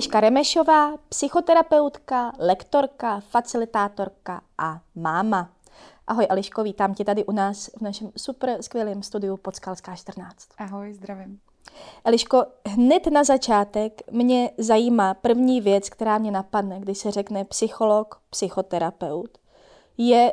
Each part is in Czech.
Eliška Remešová, psychoterapeutka, lektorka, facilitátorka a máma. Ahoj Eliško, vítám tě tady u nás v našem super skvělém studiu Podskalská 14. Ahoj, zdravím. Eliško, hned na začátek mě zajímá první věc, která mě napadne, když se řekne psycholog, psychoterapeut. Je,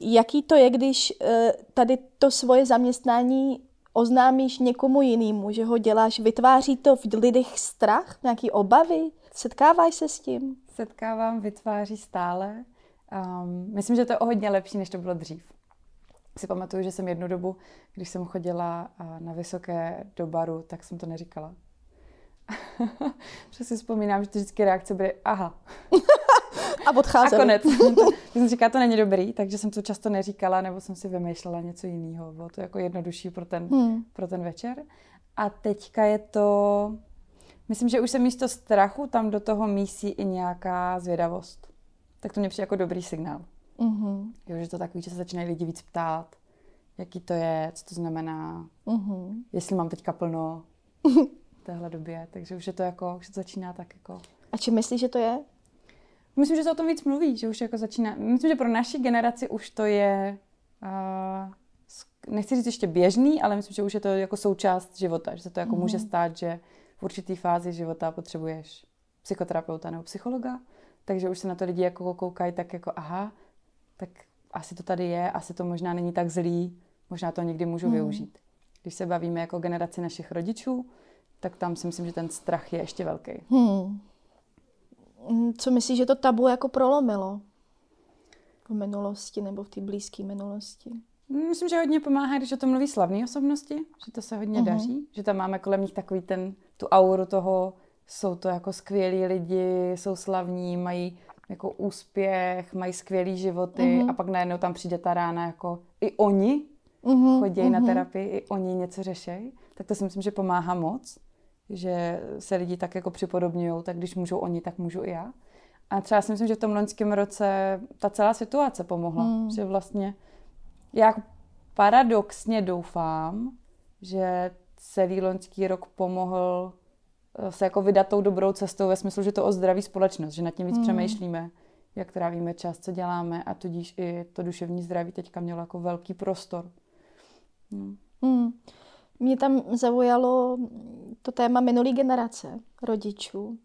jaký to je, když eh, tady to svoje zaměstnání oznámíš někomu jinému, že ho děláš, vytváří to v lidech strach, nějaký obavy? Setkáváš se s tím? Setkávám, vytváří stále. Um, myslím, že to je o hodně lepší, než to bylo dřív. Si pamatuju, že jsem jednu dobu, když jsem chodila na vysoké do baru, tak jsem to neříkala. Že si vzpomínám, že ty vždycky reakce byly aha. A odcházeli. A konec. jsem říkala, to není dobrý, takže jsem to často neříkala, nebo jsem si vymýšlela něco jiného. Bylo to jako jednodušší pro ten, hmm. pro ten večer. A teďka je to... Myslím, že už se místo strachu tam do toho mísí i nějaká zvědavost. Tak to mě přijde jako dobrý signál. Mm-hmm. Jo, že to takový, že se začínají lidi víc ptát, jaký to je, co to znamená, mm-hmm. jestli mám teďka plno v téhle době. Takže už je to jako, už to začíná tak jako... A čím myslíš, že to je? Myslím, že se o tom víc mluví, že už jako začíná. Myslím, že pro naši generaci už to je, uh, nechci říct ještě běžný, ale myslím, že už je to jako součást života, že se to jako mm-hmm. může stát, že v určitý fázi života potřebuješ psychoterapeuta nebo psychologa, takže už se na to lidi jako koukají tak jako aha, tak asi to tady je, asi to možná není tak zlý, možná to někdy můžu mm. využít. Když se bavíme jako generaci našich rodičů, tak tam si myslím, že ten strach je ještě velký. Hmm. Mm, co myslíš, že to tabu jako prolomilo v minulosti nebo v té blízké minulosti? Myslím, že hodně pomáhá, když o tom mluví slavné osobnosti, že to se hodně uh-huh. daří, že tam máme kolem nich takový ten, tu auru toho, jsou to jako skvělí lidi, jsou slavní, mají jako úspěch, mají skvělý životy uh-huh. a pak najednou tam přijde ta rána jako i oni uh-huh. chodí uh-huh. na terapii, i oni něco řešejí, tak to si myslím, že pomáhá moc že se lidi tak jako připodobňují, tak když můžou oni, tak můžu i já. A třeba si myslím, že v tom loňském roce ta celá situace pomohla. Hmm. Že vlastně já paradoxně doufám, že celý loňský rok pomohl eh, se jako vydat tou dobrou cestou ve smyslu, že to o zdraví společnost, že nad tím víc hmm. přemýšlíme, jak trávíme čas, co děláme a tudíž i to duševní zdraví teďka mělo jako velký prostor. Hmm. Hmm. Mě tam zaujalo to téma minulý generace rodičů.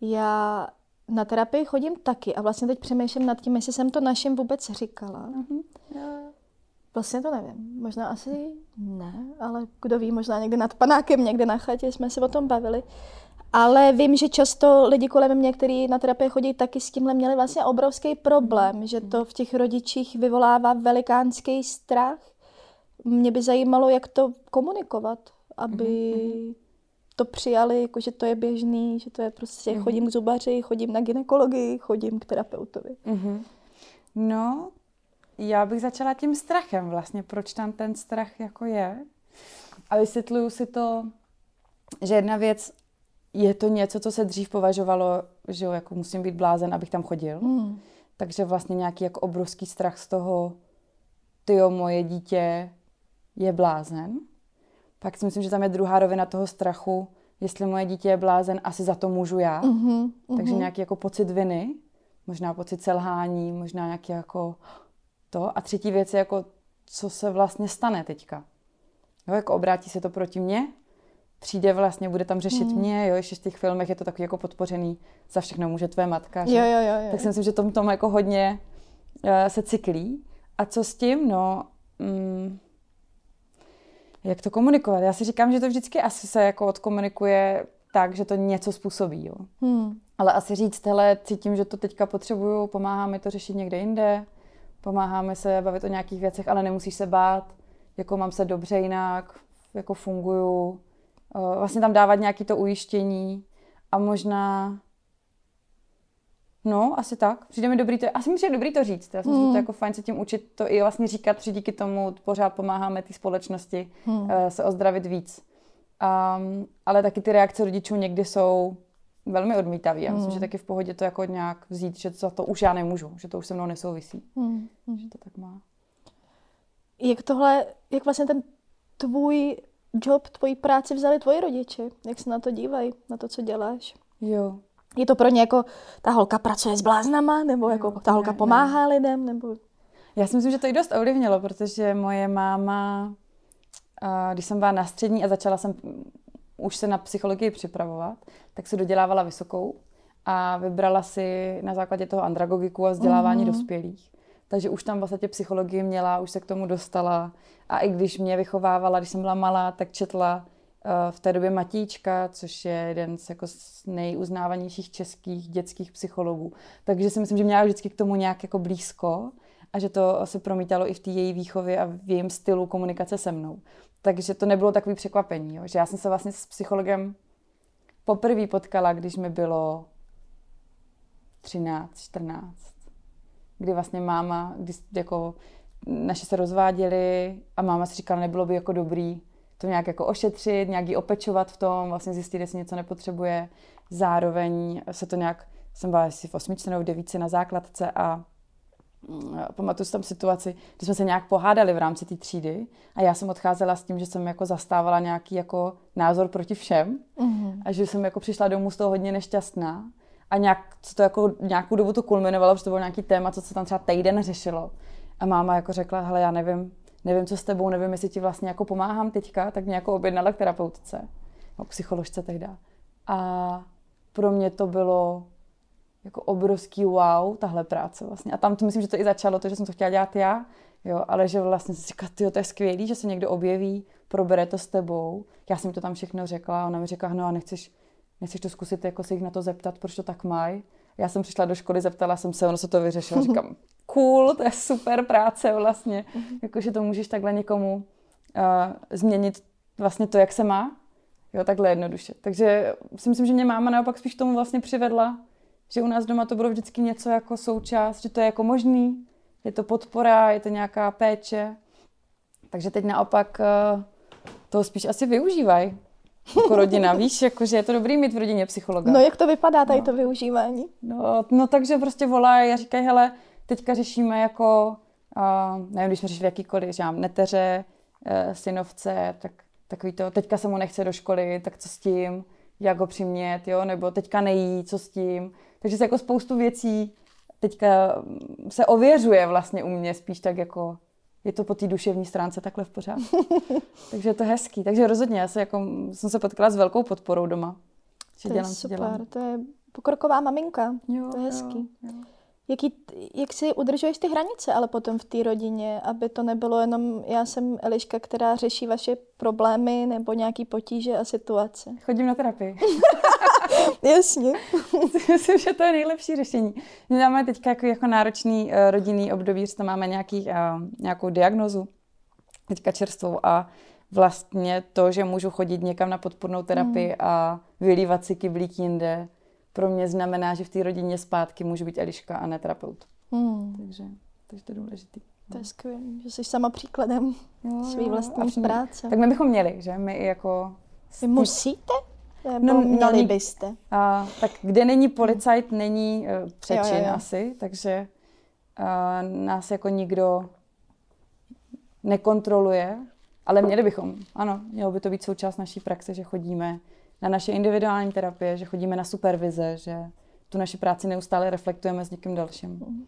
Já na terapii chodím taky a vlastně teď přemýšlím nad tím, jestli jsem to našim vůbec říkala. Mm-hmm. Vlastně to nevím. Možná asi ne, ale kdo ví, možná někde nad panákem, někde na chatě jsme se o tom bavili. Ale vím, že často lidi kolem mě, kteří na terapii chodí, taky s tímhle měli vlastně obrovský problém, že to v těch rodičích vyvolává velikánský strach mě by zajímalo, jak to komunikovat, aby mm-hmm. to přijali, jako že to je běžný, že to je prostě, mm-hmm. chodím k zubaři, chodím na ginekologii, chodím k terapeutovi. Mm-hmm. No, já bych začala tím strachem vlastně, proč tam ten strach jako je. A vysvětluju si to, že jedna věc, je to něco, co se dřív považovalo, že jo, jako musím být blázen, abych tam chodil. Mm. Takže vlastně nějaký jako obrovský strach z toho, ty moje dítě je blázen. Pak si myslím, že tam je druhá rovina toho strachu, jestli moje dítě je blázen, asi za to můžu já. Uh-huh, uh-huh. Takže nějaký jako pocit viny, možná pocit selhání, možná nějaký jako to. A třetí věc je jako, co se vlastně stane teďka. Jo, jako obrátí se to proti mně, přijde vlastně, bude tam řešit mm. mě, jo, ještě v těch filmech je to takový jako podpořený, za všechno může tvé matka, že? Jo, jo, jo, jo. Tak si myslím, že tom, tomu jako hodně uh, se cyklí. A co s tím? No, mm, jak to komunikovat? Já si říkám, že to vždycky asi se jako odkomunikuje tak, že to něco způsobí. Jo. Hmm. Ale asi říct, hele, cítím, že to teďka potřebuju, pomáhá mi to řešit někde jinde, pomáháme se bavit o nějakých věcech, ale nemusíš se bát, jako mám se dobře jinak, jako funguju. Vlastně tam dávat nějaké to ujištění a možná No, asi tak. Přijde mi dobrý to, asi mi přijde dobrý to říct. Já si myslím, mm. že to je hmm. jako fajn se tím učit to i vlastně říkat, že díky tomu pořád pomáháme té společnosti mm. uh, se ozdravit víc. Um, ale taky ty reakce rodičů někdy jsou velmi odmítavé. Já myslím, mm. že taky v pohodě to jako nějak vzít, že za to už já nemůžu, že to už se mnou nesouvisí. Mm. Že to tak má. Jak tohle, jak vlastně ten tvůj job, tvoji práci vzali tvoji rodiče? Jak se na to dívají, na to, co děláš? Jo. Je to pro ně jako, ta holka pracuje s bláznama, nebo jako Jo, ta holka ne, pomáhá lidem, nebo... Já si myslím, že to i dost ovlivnilo, protože moje máma, a když jsem byla na střední a začala jsem už se na psychologii připravovat, tak se dodělávala vysokou a vybrala si na základě toho andragogiku a vzdělávání mm-hmm. dospělých. Takže už tam vlastně psychologii měla, už se k tomu dostala. A i když mě vychovávala, když jsem byla malá, tak četla v té době Matíčka, což je jeden z, jako, z nejuznávanějších českých dětských psychologů. Takže si myslím, že měla vždycky k tomu nějak jako blízko a že to se promítalo i v té její výchově a v jejím stylu komunikace se mnou. Takže to nebylo takový překvapení, jo? že já jsem se vlastně s psychologem poprvé potkala, když mi bylo 13, 14, kdy vlastně máma, když jako naše se rozváděli a máma si říkala, nebylo by jako dobrý to nějak jako ošetřit, nějak ji opečovat v tom, vlastně zjistit, jestli něco nepotřebuje. Zároveň se to nějak, jsem byla asi v osmičce nebo v devíce na základce a mm, pamatuju si tam situaci, kdy jsme se nějak pohádali v rámci té třídy a já jsem odcházela s tím, že jsem jako zastávala nějaký jako názor proti všem mm-hmm. a že jsem jako přišla domů z toho hodně nešťastná a nějak, co to jako nějakou dobu to kulminovalo, protože to bylo nějaký téma, co se tam třeba týden řešilo. A máma jako řekla, hele, já nevím, nevím, co s tebou, nevím, jestli ti vlastně jako pomáhám teďka, tak mě jako objednala k terapeutce, no, psycholožce tehda. A pro mě to bylo jako obrovský wow, tahle práce vlastně. A tam to myslím, že to i začalo, to, že jsem to chtěla dělat já, jo, ale že vlastně si říkala, to je skvělý, že se někdo objeví, probere to s tebou. Já jsem to tam všechno řekla a ona mi řekla, no a nechceš, nechceš to zkusit jako se jich na to zeptat, proč to tak mají. Já jsem přišla do školy, zeptala jsem se, ono se to vyřešilo. Říkám, cool, to je super práce vlastně. Mm-hmm. Jako, že to můžeš takhle někomu uh, změnit vlastně to, jak se má. Jo, takhle jednoduše. Takže si myslím, že mě máma naopak spíš tomu vlastně přivedla, že u nás doma to bylo vždycky něco jako součást, že to je jako možný, je to podpora, je to nějaká péče. Takže teď naopak uh, toho spíš asi využívají jako rodina, víš, jako, že je to dobrý mít v rodině psychologa. No jak to vypadá tady no. to využívání? No, no takže prostě volají a říkají, hele, teďka řešíme jako, uh, nevím, když jsme řešili jakýkoliv, že mám neteře, uh, synovce, tak takový to, teďka se mu nechce do školy, tak co s tím, jak ho přimět, jo, nebo teďka nejí, co s tím. Takže se jako spoustu věcí teďka se ověřuje vlastně u mě spíš tak jako je to po té duševní stránce takhle v pořádku. Takže je to hezký. Takže rozhodně, já se jako, jsem se potkala s velkou podporou doma. Že to dělám, je super, dělám. to je pokroková maminka. Jo, to je hezký. Jo, jo. Jaký, jak si udržuješ ty hranice, ale potom v té rodině, aby to nebylo jenom já jsem Eliška, která řeší vaše problémy nebo nějaký potíže a situace. Chodím na terapii. Jasně. Myslím, že to je nejlepší řešení. My máme teď jako, jako náročný uh, rodinný období, že tam máme nějaký, uh, nějakou diagnozu, teďka čerstvou a vlastně to, že můžu chodit někam na podpornou terapii mm. a vylívat si kyblík jinde, pro mě znamená, že v té rodině zpátky můžu být Eliška a ne terapeut. Mm. Takže, takže to je důležitý. To je skvělé, že jsi sama příkladem jo, svý vlastní jo, práce. Tak my bychom měli, že? My jako... Vy musíte? Nebo no, měli no, byste? A, tak kde není policajt, není uh, přečin jo, jo, jo. asi, takže uh, nás jako nikdo nekontroluje, ale měli bychom. Ano, mělo by to být součást naší praxe, že chodíme na naše individuální terapie, že chodíme na supervize, že tu naši práci neustále reflektujeme s někým dalším. Mm.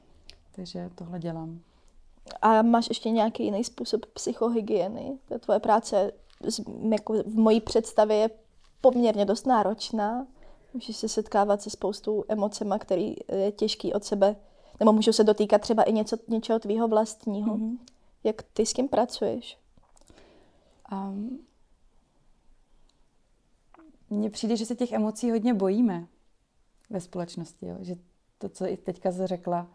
Takže tohle dělám. A máš ještě nějaký jiný způsob psychohygieny? Ta tvoje práce jako v mojí představě je poměrně dost náročná. Můžeš se setkávat se spoustou emocema, který je těžký od sebe, nebo můžou se dotýkat třeba i něco, něčeho tvýho vlastního. Mm-hmm. Jak ty s kým pracuješ? Um, mně přijde, že se těch emocí hodně bojíme ve společnosti. Jo? Že to, co i teďka jsi řekla,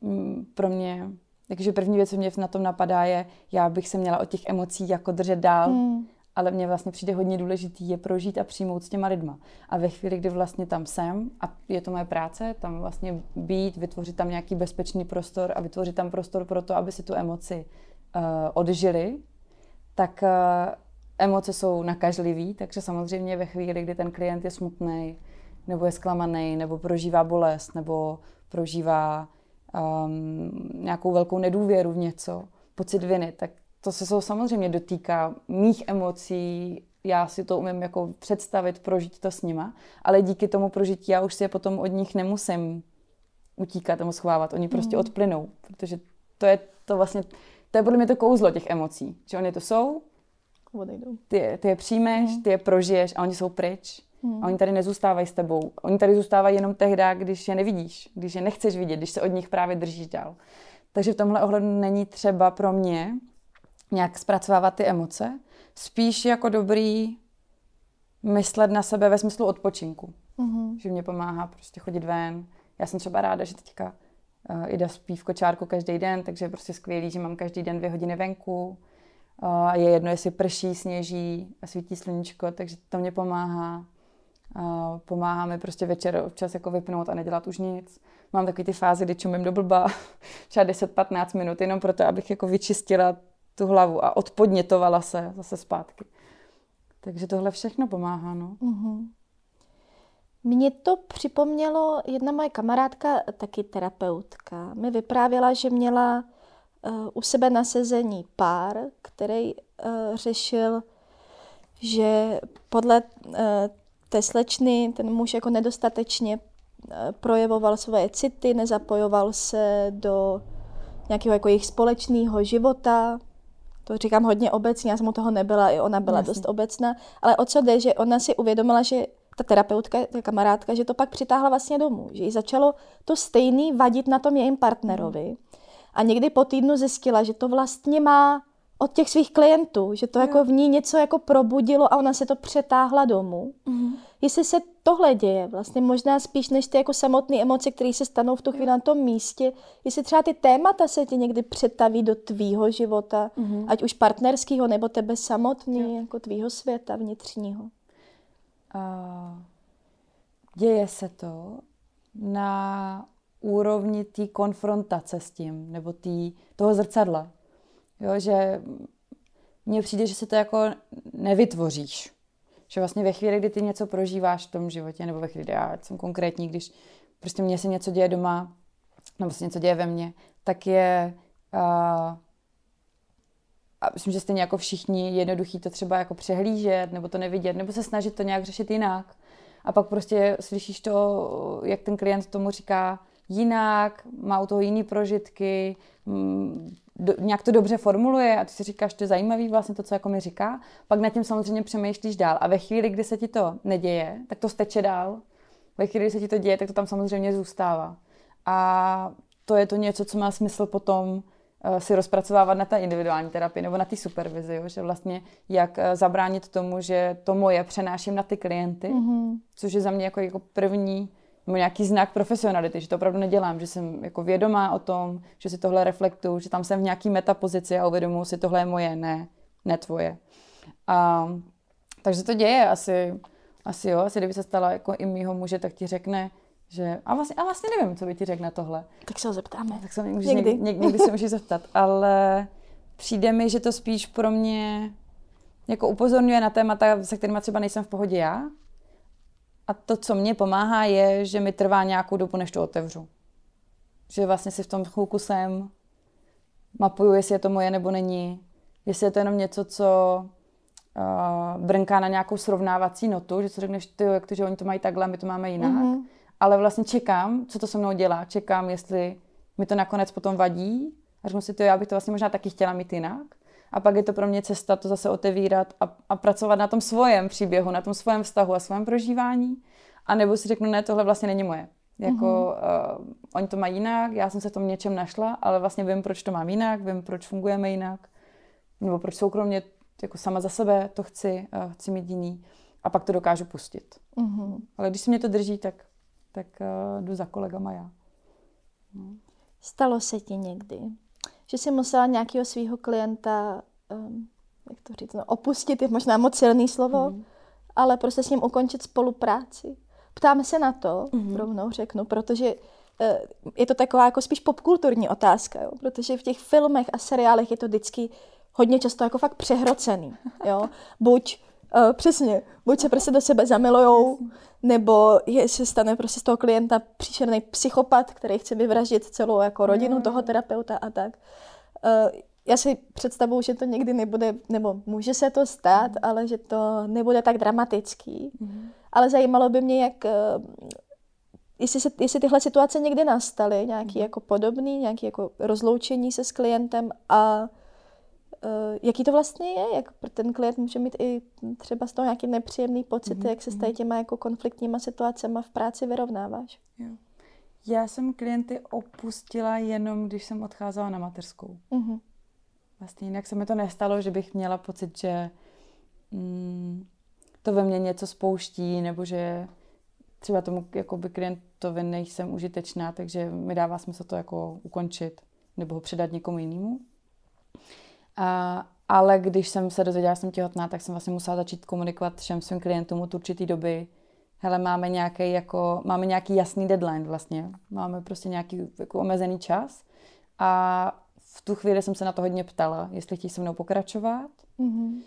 mm, pro mě, takže první věc, co mě na tom napadá, je, já bych se měla od těch emocí jako držet dál, hmm. Ale mně vlastně přijde hodně důležitý je prožít a přijmout s těma lidma. A ve chvíli, kdy vlastně tam jsem a je to moje práce, tam vlastně být, vytvořit tam nějaký bezpečný prostor a vytvořit tam prostor pro to, aby si tu emoci uh, odžili, tak uh, emoce jsou nakažlivý, takže samozřejmě ve chvíli, kdy ten klient je smutný, nebo je zklamaný, nebo prožívá bolest, nebo prožívá um, nějakou velkou nedůvěru v něco, pocit viny, tak to se samozřejmě dotýká mých emocí já si to umím jako představit, prožít to s nima, ale díky tomu prožití já už si je potom od nich nemusím utíkat nebo schovávat. Oni prostě mm. odplynou, protože to je to vlastně, to je podle mě to kouzlo těch emocí, že oni to jsou, odejdou. Ty, ty je přijmeš, mm. ty je prožiješ a oni jsou pryč. Mm. A oni tady nezůstávají s tebou. Oni tady zůstávají jenom tehdy, když je nevidíš, když je nechceš vidět, když se od nich právě držíš dál. Takže v tomhle ohledu není třeba pro mě nějak zpracovávat ty emoce. Spíš jako dobrý myslet na sebe ve smyslu odpočinku. Mm-hmm. Že mě pomáhá prostě chodit ven. Já jsem třeba ráda, že teďka uh, Ida spí v kočárku každý den, takže je prostě skvělý, že mám každý den dvě hodiny venku. Uh, je jedno, jestli prší, sněží a svítí sluníčko, takže to mě pomáhá. Uh, pomáhá mi prostě večer občas jako vypnout a nedělat už nic. Mám takový ty fáze, kdy čumím do blba třeba 10-15 minut, jenom proto, abych jako vyčistila tu hlavu a odpodnětovala se zase zpátky. Takže tohle všechno pomáhá, no. Mm-hmm. Mně to připomnělo jedna moje kamarádka, taky terapeutka. Mi vyprávěla, že měla uh, u sebe na sezení pár, který uh, řešil, že podle uh, té slečny ten muž jako nedostatečně projevoval svoje city, nezapojoval se do nějakého jako jejich společného života, to říkám hodně obecně, já jsem u toho nebyla, i ona byla Jasně. dost obecná, ale o co jde, že ona si uvědomila, že ta terapeutka, ta kamarádka, že to pak přitáhla vlastně domů, že jí začalo to stejný vadit na tom jejím partnerovi. A někdy po týdnu zjistila, že to vlastně má od těch svých klientů, že to jo. jako v ní něco jako probudilo a ona se to přetáhla domů. Mm. Jestli se tohle děje, vlastně možná spíš než ty jako samotné emoce, které se stanou v tu chvíli na tom místě, jestli třeba ty témata se ti někdy přetaví do tvýho života, mm. ať už partnerského nebo tebe samotný, jo. jako tvýho světa vnitřního. Uh, děje se to na úrovni té konfrontace s tím, nebo tý, toho zrcadla. Jo, že mně přijde, že se to jako nevytvoříš. Že vlastně ve chvíli, kdy ty něco prožíváš v tom životě, nebo ve chvíli, já jsem konkrétní, když prostě mně se něco děje doma, nebo se něco děje ve mně, tak je uh, a myslím, že stejně jako všichni jednoduchý to třeba jako přehlížet, nebo to nevidět, nebo se snažit to nějak řešit jinak. A pak prostě slyšíš to, jak ten klient tomu říká jinak, má u toho jiný prožitky, do, nějak to dobře formuluje a ty si říkáš, to je zajímavý vlastně to, co jako mi říká, pak nad tím samozřejmě přemýšlíš dál a ve chvíli, kdy se ti to neděje, tak to steče dál. Ve chvíli, kdy se ti to děje, tak to tam samozřejmě zůstává. A to je to něco, co má smysl potom uh, si rozpracovávat na té individuální terapii nebo na té supervizi, jo? že vlastně jak uh, zabránit tomu, že to moje přenáším na ty klienty, mm-hmm. což je za mě jako, jako první nebo nějaký znak profesionality, že to opravdu nedělám, že jsem jako vědomá o tom, že si tohle reflektuju, že tam jsem v nějaký metapozici a uvědomuji si, tohle je moje, ne, ne tvoje. A, takže to děje asi, asi jo, asi kdyby se stala jako i mýho muže, tak ti řekne, že, a vlastně, a vlastně nevím, co by ti řekl na tohle. Tak se ho zeptáme. Tak se někdy. Někdy, někdy, někdy se můžeš zeptat, ale přijde mi, že to spíš pro mě jako upozorňuje na témata, se kterými třeba nejsem v pohodě já, a to, co mě pomáhá, je, že mi trvá nějakou dobu, než to otevřu. Že vlastně si v tom chvilku jsem, mapuju, jestli je to moje nebo není, jestli je to jenom něco, co uh, brnká na nějakou srovnávací notu, že si řekneš, ty, jak to, že oni to mají takhle, my to máme jinak. Mm-hmm. Ale vlastně čekám, co to se mnou dělá. Čekám, jestli mi to nakonec potom vadí. A řeknu si, ty, já bych to vlastně možná taky chtěla mít jinak. A pak je to pro mě cesta to zase otevírat a, a pracovat na tom svojem příběhu, na tom svém vztahu a svém prožívání. A nebo si řeknu, ne, tohle vlastně není moje. Jako, mm-hmm. uh, oni to mají jinak, já jsem se v tom něčem našla, ale vlastně vím, proč to mám jinak, vím, proč fungujeme jinak, nebo proč soukromně jako sama za sebe to chci, uh, chci mít jiný. A pak to dokážu pustit. Mm-hmm. Ale když se mě to drží, tak, tak uh, jdu za kolegama já. No. Stalo se ti někdy, že jsi musela nějakého svého klienta, um, jak to říct, no, opustit je možná moc silný slovo, mm. ale prostě s ním ukončit spolupráci. Ptáme se na to, mm. rovnou řeknu, protože uh, je to taková jako spíš popkulturní otázka, jo? protože v těch filmech a seriálech je to vždycky hodně často jako fakt přehrocený. Jo? Buď Uh, přesně, buď se prostě do sebe zamilujou, nebo je, se stane prostě z toho klienta příšerný psychopat, který chce vyvraždit celou jako rodinu mm. toho terapeuta a tak. Uh, já si představuju, že to někdy nebude, nebo může se to stát, mm. ale že to nebude tak dramatický. Mm. Ale zajímalo by mě, jak, eh, jestli, se, jestli tyhle situace někdy nastaly, nějaký mm. jako podobný, nějaký jako rozloučení se s klientem a jaký to vlastně je, jak ten klient může mít i třeba z toho nějaký nepříjemný pocit, mm. jak se s tady těma jako konfliktníma situacemi v práci vyrovnáváš. Jo. Já jsem klienty opustila jenom, když jsem odcházela na mateřskou. Mm-hmm. Vlastně jinak se mi to nestalo, že bych měla pocit, že mm, to ve mně něco spouští, nebo že třeba tomu jakoby klientovi nejsem užitečná, takže mi dává smysl to jako ukončit nebo ho předat někomu jinému. A, ale když jsem se dozvěděla, že jsem těhotná, tak jsem vlastně musela začít komunikovat všem svým klientům od určitý doby. Hele, máme nějaký, jako, máme nějaký jasný deadline vlastně. Máme prostě nějaký jako omezený čas. A v tu chvíli jsem se na to hodně ptala, jestli chtějí se mnou pokračovat, mm-hmm.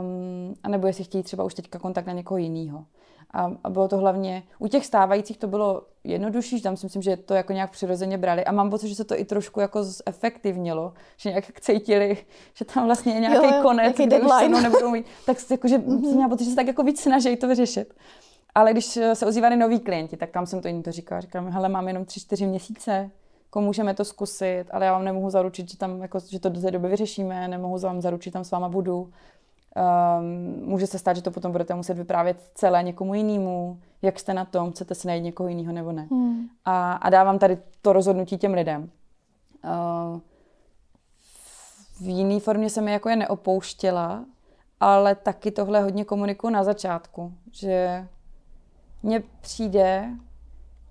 um, anebo jestli chtějí třeba už teďka kontakt na někoho jiného. A, a bylo to hlavně, u těch stávajících to bylo jednodušší, tam si myslím, že to jako nějak přirozeně brali a mám pocit, že se to i trošku jako zefektivnilo, že nějak cítili, že tam vlastně je nějaký jo, konec, kde deadline. už nebudou mít, tak jakože mm-hmm. jsem měla pocit, že se tak jako víc snaží to vyřešit. Ale když se ozývali noví klienti, tak tam jsem to jim to říkala. Říkám, hele, mám jenom tři, čtyři měsíce, jako můžeme to zkusit, ale já vám nemohu zaručit, že, tam, jako, že to do té doby vyřešíme, nemohu vám zaručit, tam s váma budu. Um, může se stát, že to potom budete muset vyprávět celé někomu jinému, jak jste na tom, chcete si najít někoho jiného nebo ne. Hmm. A, a dávám tady to rozhodnutí těm lidem. Uh, v jiné formě jsem je jako je neopouštěla, ale taky tohle hodně komunikuju na začátku, že mně přijde,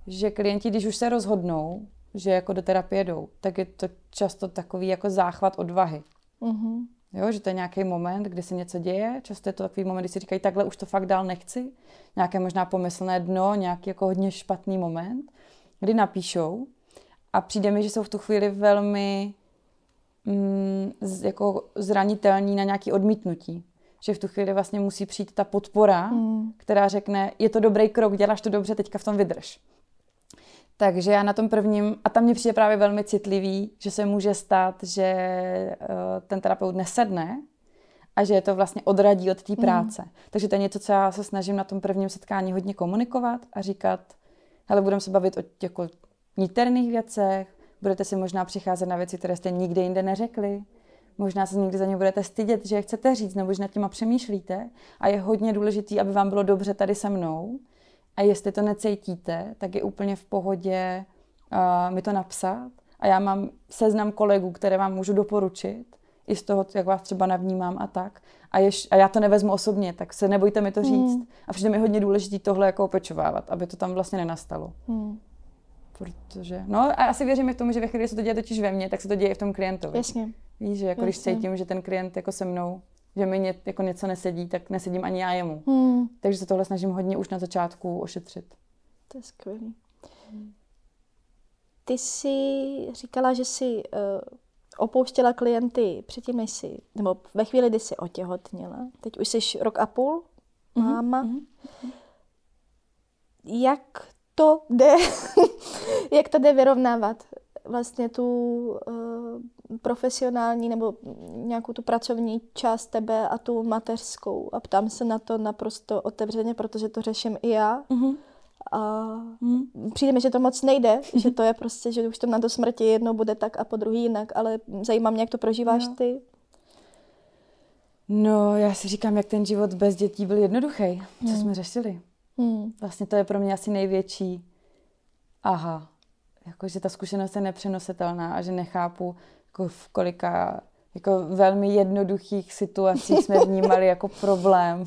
že klienti, když už se rozhodnou, že jako do terapie jdou, tak je to často takový jako záchvat odvahy. Mm-hmm. Jo, že to je nějaký moment, kdy se něco děje, často je to takový moment, kdy si říkají, takhle už to fakt dál nechci, nějaké možná pomyslné dno, nějaký jako hodně špatný moment, kdy napíšou a přijde mi, že jsou v tu chvíli velmi mm, jako zranitelní na nějaký odmítnutí. Že v tu chvíli vlastně musí přijít ta podpora, mm. která řekne, je to dobrý krok, děláš to dobře, teďka v tom vydrž. Takže já na tom prvním, a tam mě přijde právě velmi citlivý, že se může stát, že uh, ten terapeut nesedne a že je to vlastně odradí od té mhm. práce. Mm. Takže to je něco, co já se snažím na tom prvním setkání hodně komunikovat a říkat, hele, budeme se bavit o těch jako niterných věcech, budete si možná přicházet na věci, které jste nikdy jinde neřekli, možná se někdy za ně budete stydět, že je chcete říct, nebo že nad těma přemýšlíte a je hodně důležitý, aby vám bylo dobře tady se mnou a jestli to necítíte, tak je úplně v pohodě uh, mi to napsat. A já mám seznam kolegů, které vám můžu doporučit, i z toho, jak vás třeba navnímám a tak. A, ješ, a já to nevezmu osobně, tak se nebojte mi to říct. Hmm. A přijde mi hodně důležité tohle jako opečovávat, aby to tam vlastně nenastalo. Hmm. Protože, no a asi věřím k tomu, že ve chvíli, kdy se to děje totiž ve mně, tak se to děje i v tom klientovi. Jasně. Víš, že jako Jasně. když cítím, že ten klient jako se mnou že mi ně, jako něco nesedí, tak nesedím ani já jemu. Hmm. Takže se tohle snažím hodně už na začátku ošetřit. To je skvělý. Ty jsi říkala, že jsi uh, opouštěla klienty předtím, než jsi, nebo ve chvíli, kdy jsi otěhotněla. Teď už jsi rok a půl mhm, máma. Mm-hmm. Jak to jde, jak to jde vyrovnávat? vlastně tu uh, profesionální nebo nějakou tu pracovní část tebe a tu mateřskou. A ptám se na to naprosto otevřeně, protože to řeším i já. Mm-hmm. A mm. přijde mi, že to moc nejde, že to je prostě, že už to na do smrti jedno bude tak a po druhý jinak, ale zajímá mě, jak to prožíváš no. ty. No, já si říkám, jak ten život bez dětí byl jednoduchý, co mm. jsme řešili. Mm. Vlastně to je pro mě asi největší aha, jako, že ta zkušenost je nepřenositelná a že nechápu, jako v kolika jako velmi jednoduchých situacích jsme vnímali jako problém.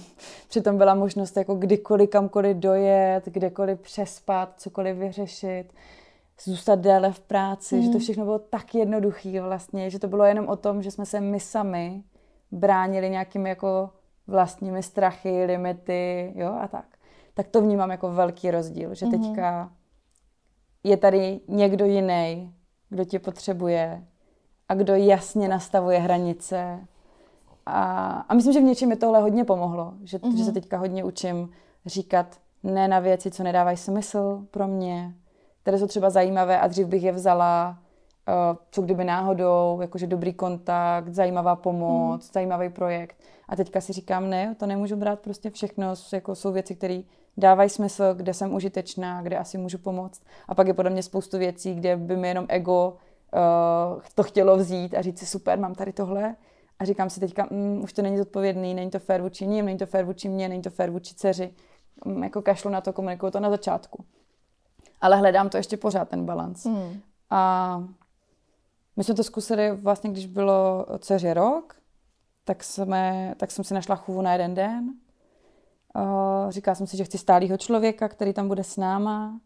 Přitom byla možnost jako kdykoliv kamkoliv dojet, kdekoliv přespat, cokoliv vyřešit, zůstat déle v práci, mm. že to mhm. všechno bylo tak jednoduché vlastně, že to bylo jenom o tom, že jsme se my sami bránili nějakými jako vlastními strachy, limity, jo, a tak. Tak to vnímám jako velký rozdíl, že mm. teďka je tady někdo jiný, kdo tě potřebuje a kdo jasně nastavuje hranice. A, a myslím, že v něčem mi tohle hodně pomohlo, že, mm-hmm. že se mhm. teďka hodně učím říkat ne na věci, co nedávají smysl pro mě, které jsou třeba zajímavé a dřív bych je vzala uh, co kdyby náhodou, jakože dobrý kontakt, zajímavá pomoc, mm. zajímavý projekt. A teďka si říkám, ne, to nemůžu brát prostě všechno, jako jsou věci, které dávají smysl, kde jsem užitečná, kde asi můžu pomoct. A pak je podle mě spoustu věcí, kde by mi jenom ego uh, to chtělo vzít a říct si super, mám tady tohle. A říkám si teďka, mm, už to není zodpovědný, není to fér vůči ním, není to fér vůči mně, není to fér vůči dceři. Mm, jako kašlu na to, komunikuju to na začátku. Ale hledám to ještě pořád, ten balans. Mm. A my jsme to zkusili vlastně, když bylo dceři rok, tak, jsme, tak jsem si našla chůvu na jeden den. Uh, říkala jsem si, že chci stálýho člověka, který tam bude s náma.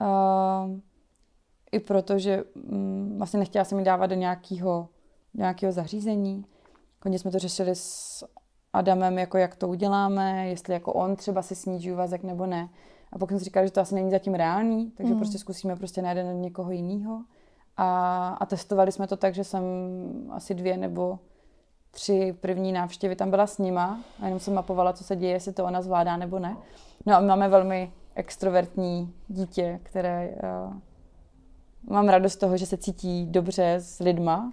Uh, I protože um, vlastně nechtěla jsem mi dávat do nějakého, nějakého zařízení. Hodně jsme to řešili s Adamem, jako jak to uděláme, jestli jako on třeba si sníží úvazek nebo ne. A pokud jsem si říkala, že to asi není zatím reálný, takže mm. prostě zkusíme prostě na jeden někoho jiného. A, a testovali jsme to tak, že jsem asi dvě nebo tři první návštěvy tam byla s nima a jenom jsem mapovala, co se děje, jestli to ona zvládá nebo ne. No a my máme velmi extrovertní dítě, které uh, mám radost z toho, že se cítí dobře s lidma,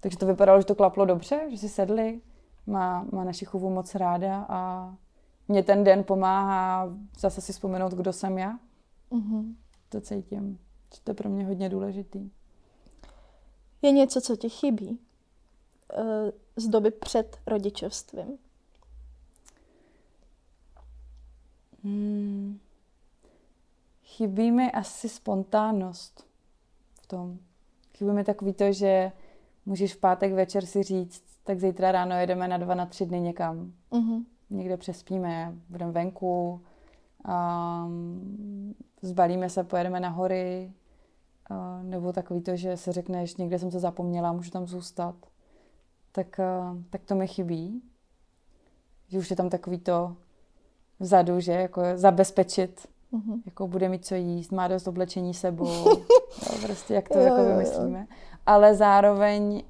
takže to vypadalo, že to klaplo dobře, že si sedli, má, má naši chovu moc ráda a mě ten den pomáhá zase si vzpomenout, kdo jsem já. Mm-hmm. To cítím. To je pro mě hodně důležitý. Je něco, co ti chybí uh, z doby před rodičovstvím? Hmm. Chybí mi asi spontánnost tom. Chybí mi takový to, že můžeš v pátek večer si říct, tak zítra ráno jedeme na dva, na tři dny někam. Mm-hmm. Někde přespíme, budeme venku, um, zbalíme se, pojedeme na hory, uh, nebo takový to, že se řekneš, někde jsem se zapomněla, můžu tam zůstat. Tak, uh, tak to mi chybí. Že už je tam takový to vzadu, že jako zabezpečit, mm-hmm. jako bude mít co jíst, má dost oblečení sebou, jo, prostě jak to jo, jako vymyslíme. Ale zároveň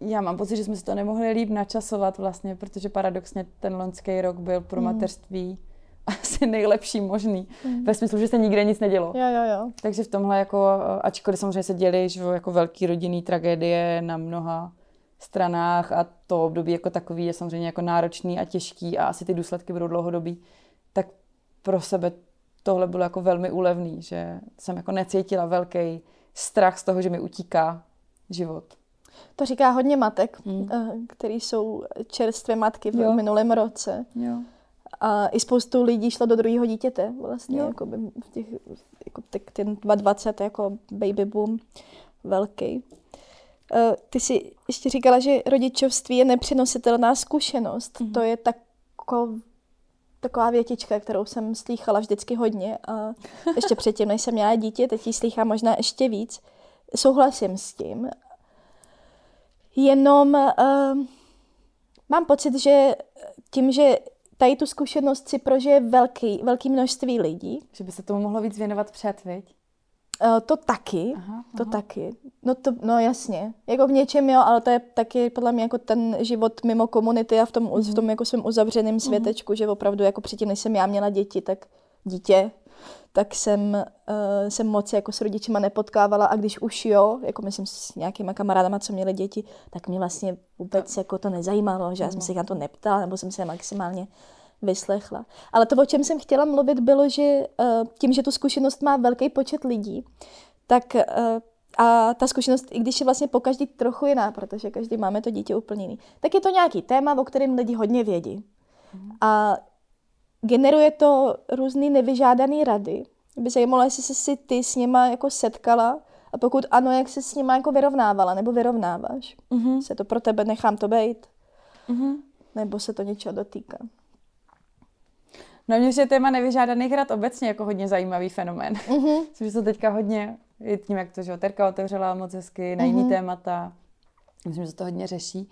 já mám pocit, že jsme si to nemohli líp načasovat vlastně, protože paradoxně ten loňský rok byl pro mm. mateřství asi nejlepší možný. Mm. Ve smyslu, že se nikde nic nedělo. Jo, jo, jo. Takže v tomhle jako, ačkoliv samozřejmě se děli, že jako velký rodinný tragédie na mnoha stranách a to období jako takový je samozřejmě jako náročný a těžký a asi ty důsledky budou dlouhodobý, pro sebe tohle bylo jako velmi úlevný, že jsem jako necítila velký strach z toho, že mi utíká život. To říká hodně matek, hmm. který jsou čerstvé matky v jo. minulém roce. Jo. A i spoustu lidí šlo do druhého dítěte vlastně, jako by v těch, jako ten 2020 jako baby boom velký. Uh, ty jsi ještě říkala, že rodičovství je nepřenositelná zkušenost. Mm. To je tako, taková větička, kterou jsem slýchala vždycky hodně. A ještě předtím, než jsem měla dítě, teď ji slýchám možná ještě víc. Souhlasím s tím. Jenom uh, mám pocit, že tím, že tady tu zkušenost si prožije velký, velký množství lidí. Že by se tomu mohlo víc věnovat před, viď? Uh, to taky, aha, aha. to taky. No, to, no jasně, jako v něčem jo, ale to je taky podle mě jako ten život mimo komunity a v tom, mm. v tom jako svém uzavřeném mhm. světečku, mm. že opravdu jako předtím, než jsem já měla děti, tak dítě, tak jsem, uh, jsem moc jako s rodičima nepotkávala a když už jo, jako myslím s nějakýma kamarádama, co měli děti, tak mě vlastně vůbec jako to nezajímalo, že já jsem se na to neptala, nebo jsem se maximálně vyslechla. Ale to, o čem jsem chtěla mluvit, bylo, že uh, tím, že tu zkušenost má velký počet lidí, tak uh, a ta zkušenost, i když je vlastně po každý trochu jiná, protože každý máme to dítě úplně jiný, tak je to nějaký téma, o kterém lidi hodně vědí. Mm. A generuje to různý nevyžádaný rady. By zajímalo, jestli jsi si ty s nima jako setkala a pokud ano, jak se s nima jako vyrovnávala nebo vyrovnáváš. Mm-hmm. Se to pro tebe nechám to být? Mm-hmm. Nebo se to něčeho dotýká? No mě je téma nevyžádaných rad obecně jako hodně zajímavý fenomén. Mm-hmm. Což se teďka hodně, tím, jak to, že Terka otevřela moc hezky na jiný mm-hmm. témata. Myslím, že se to hodně řeší.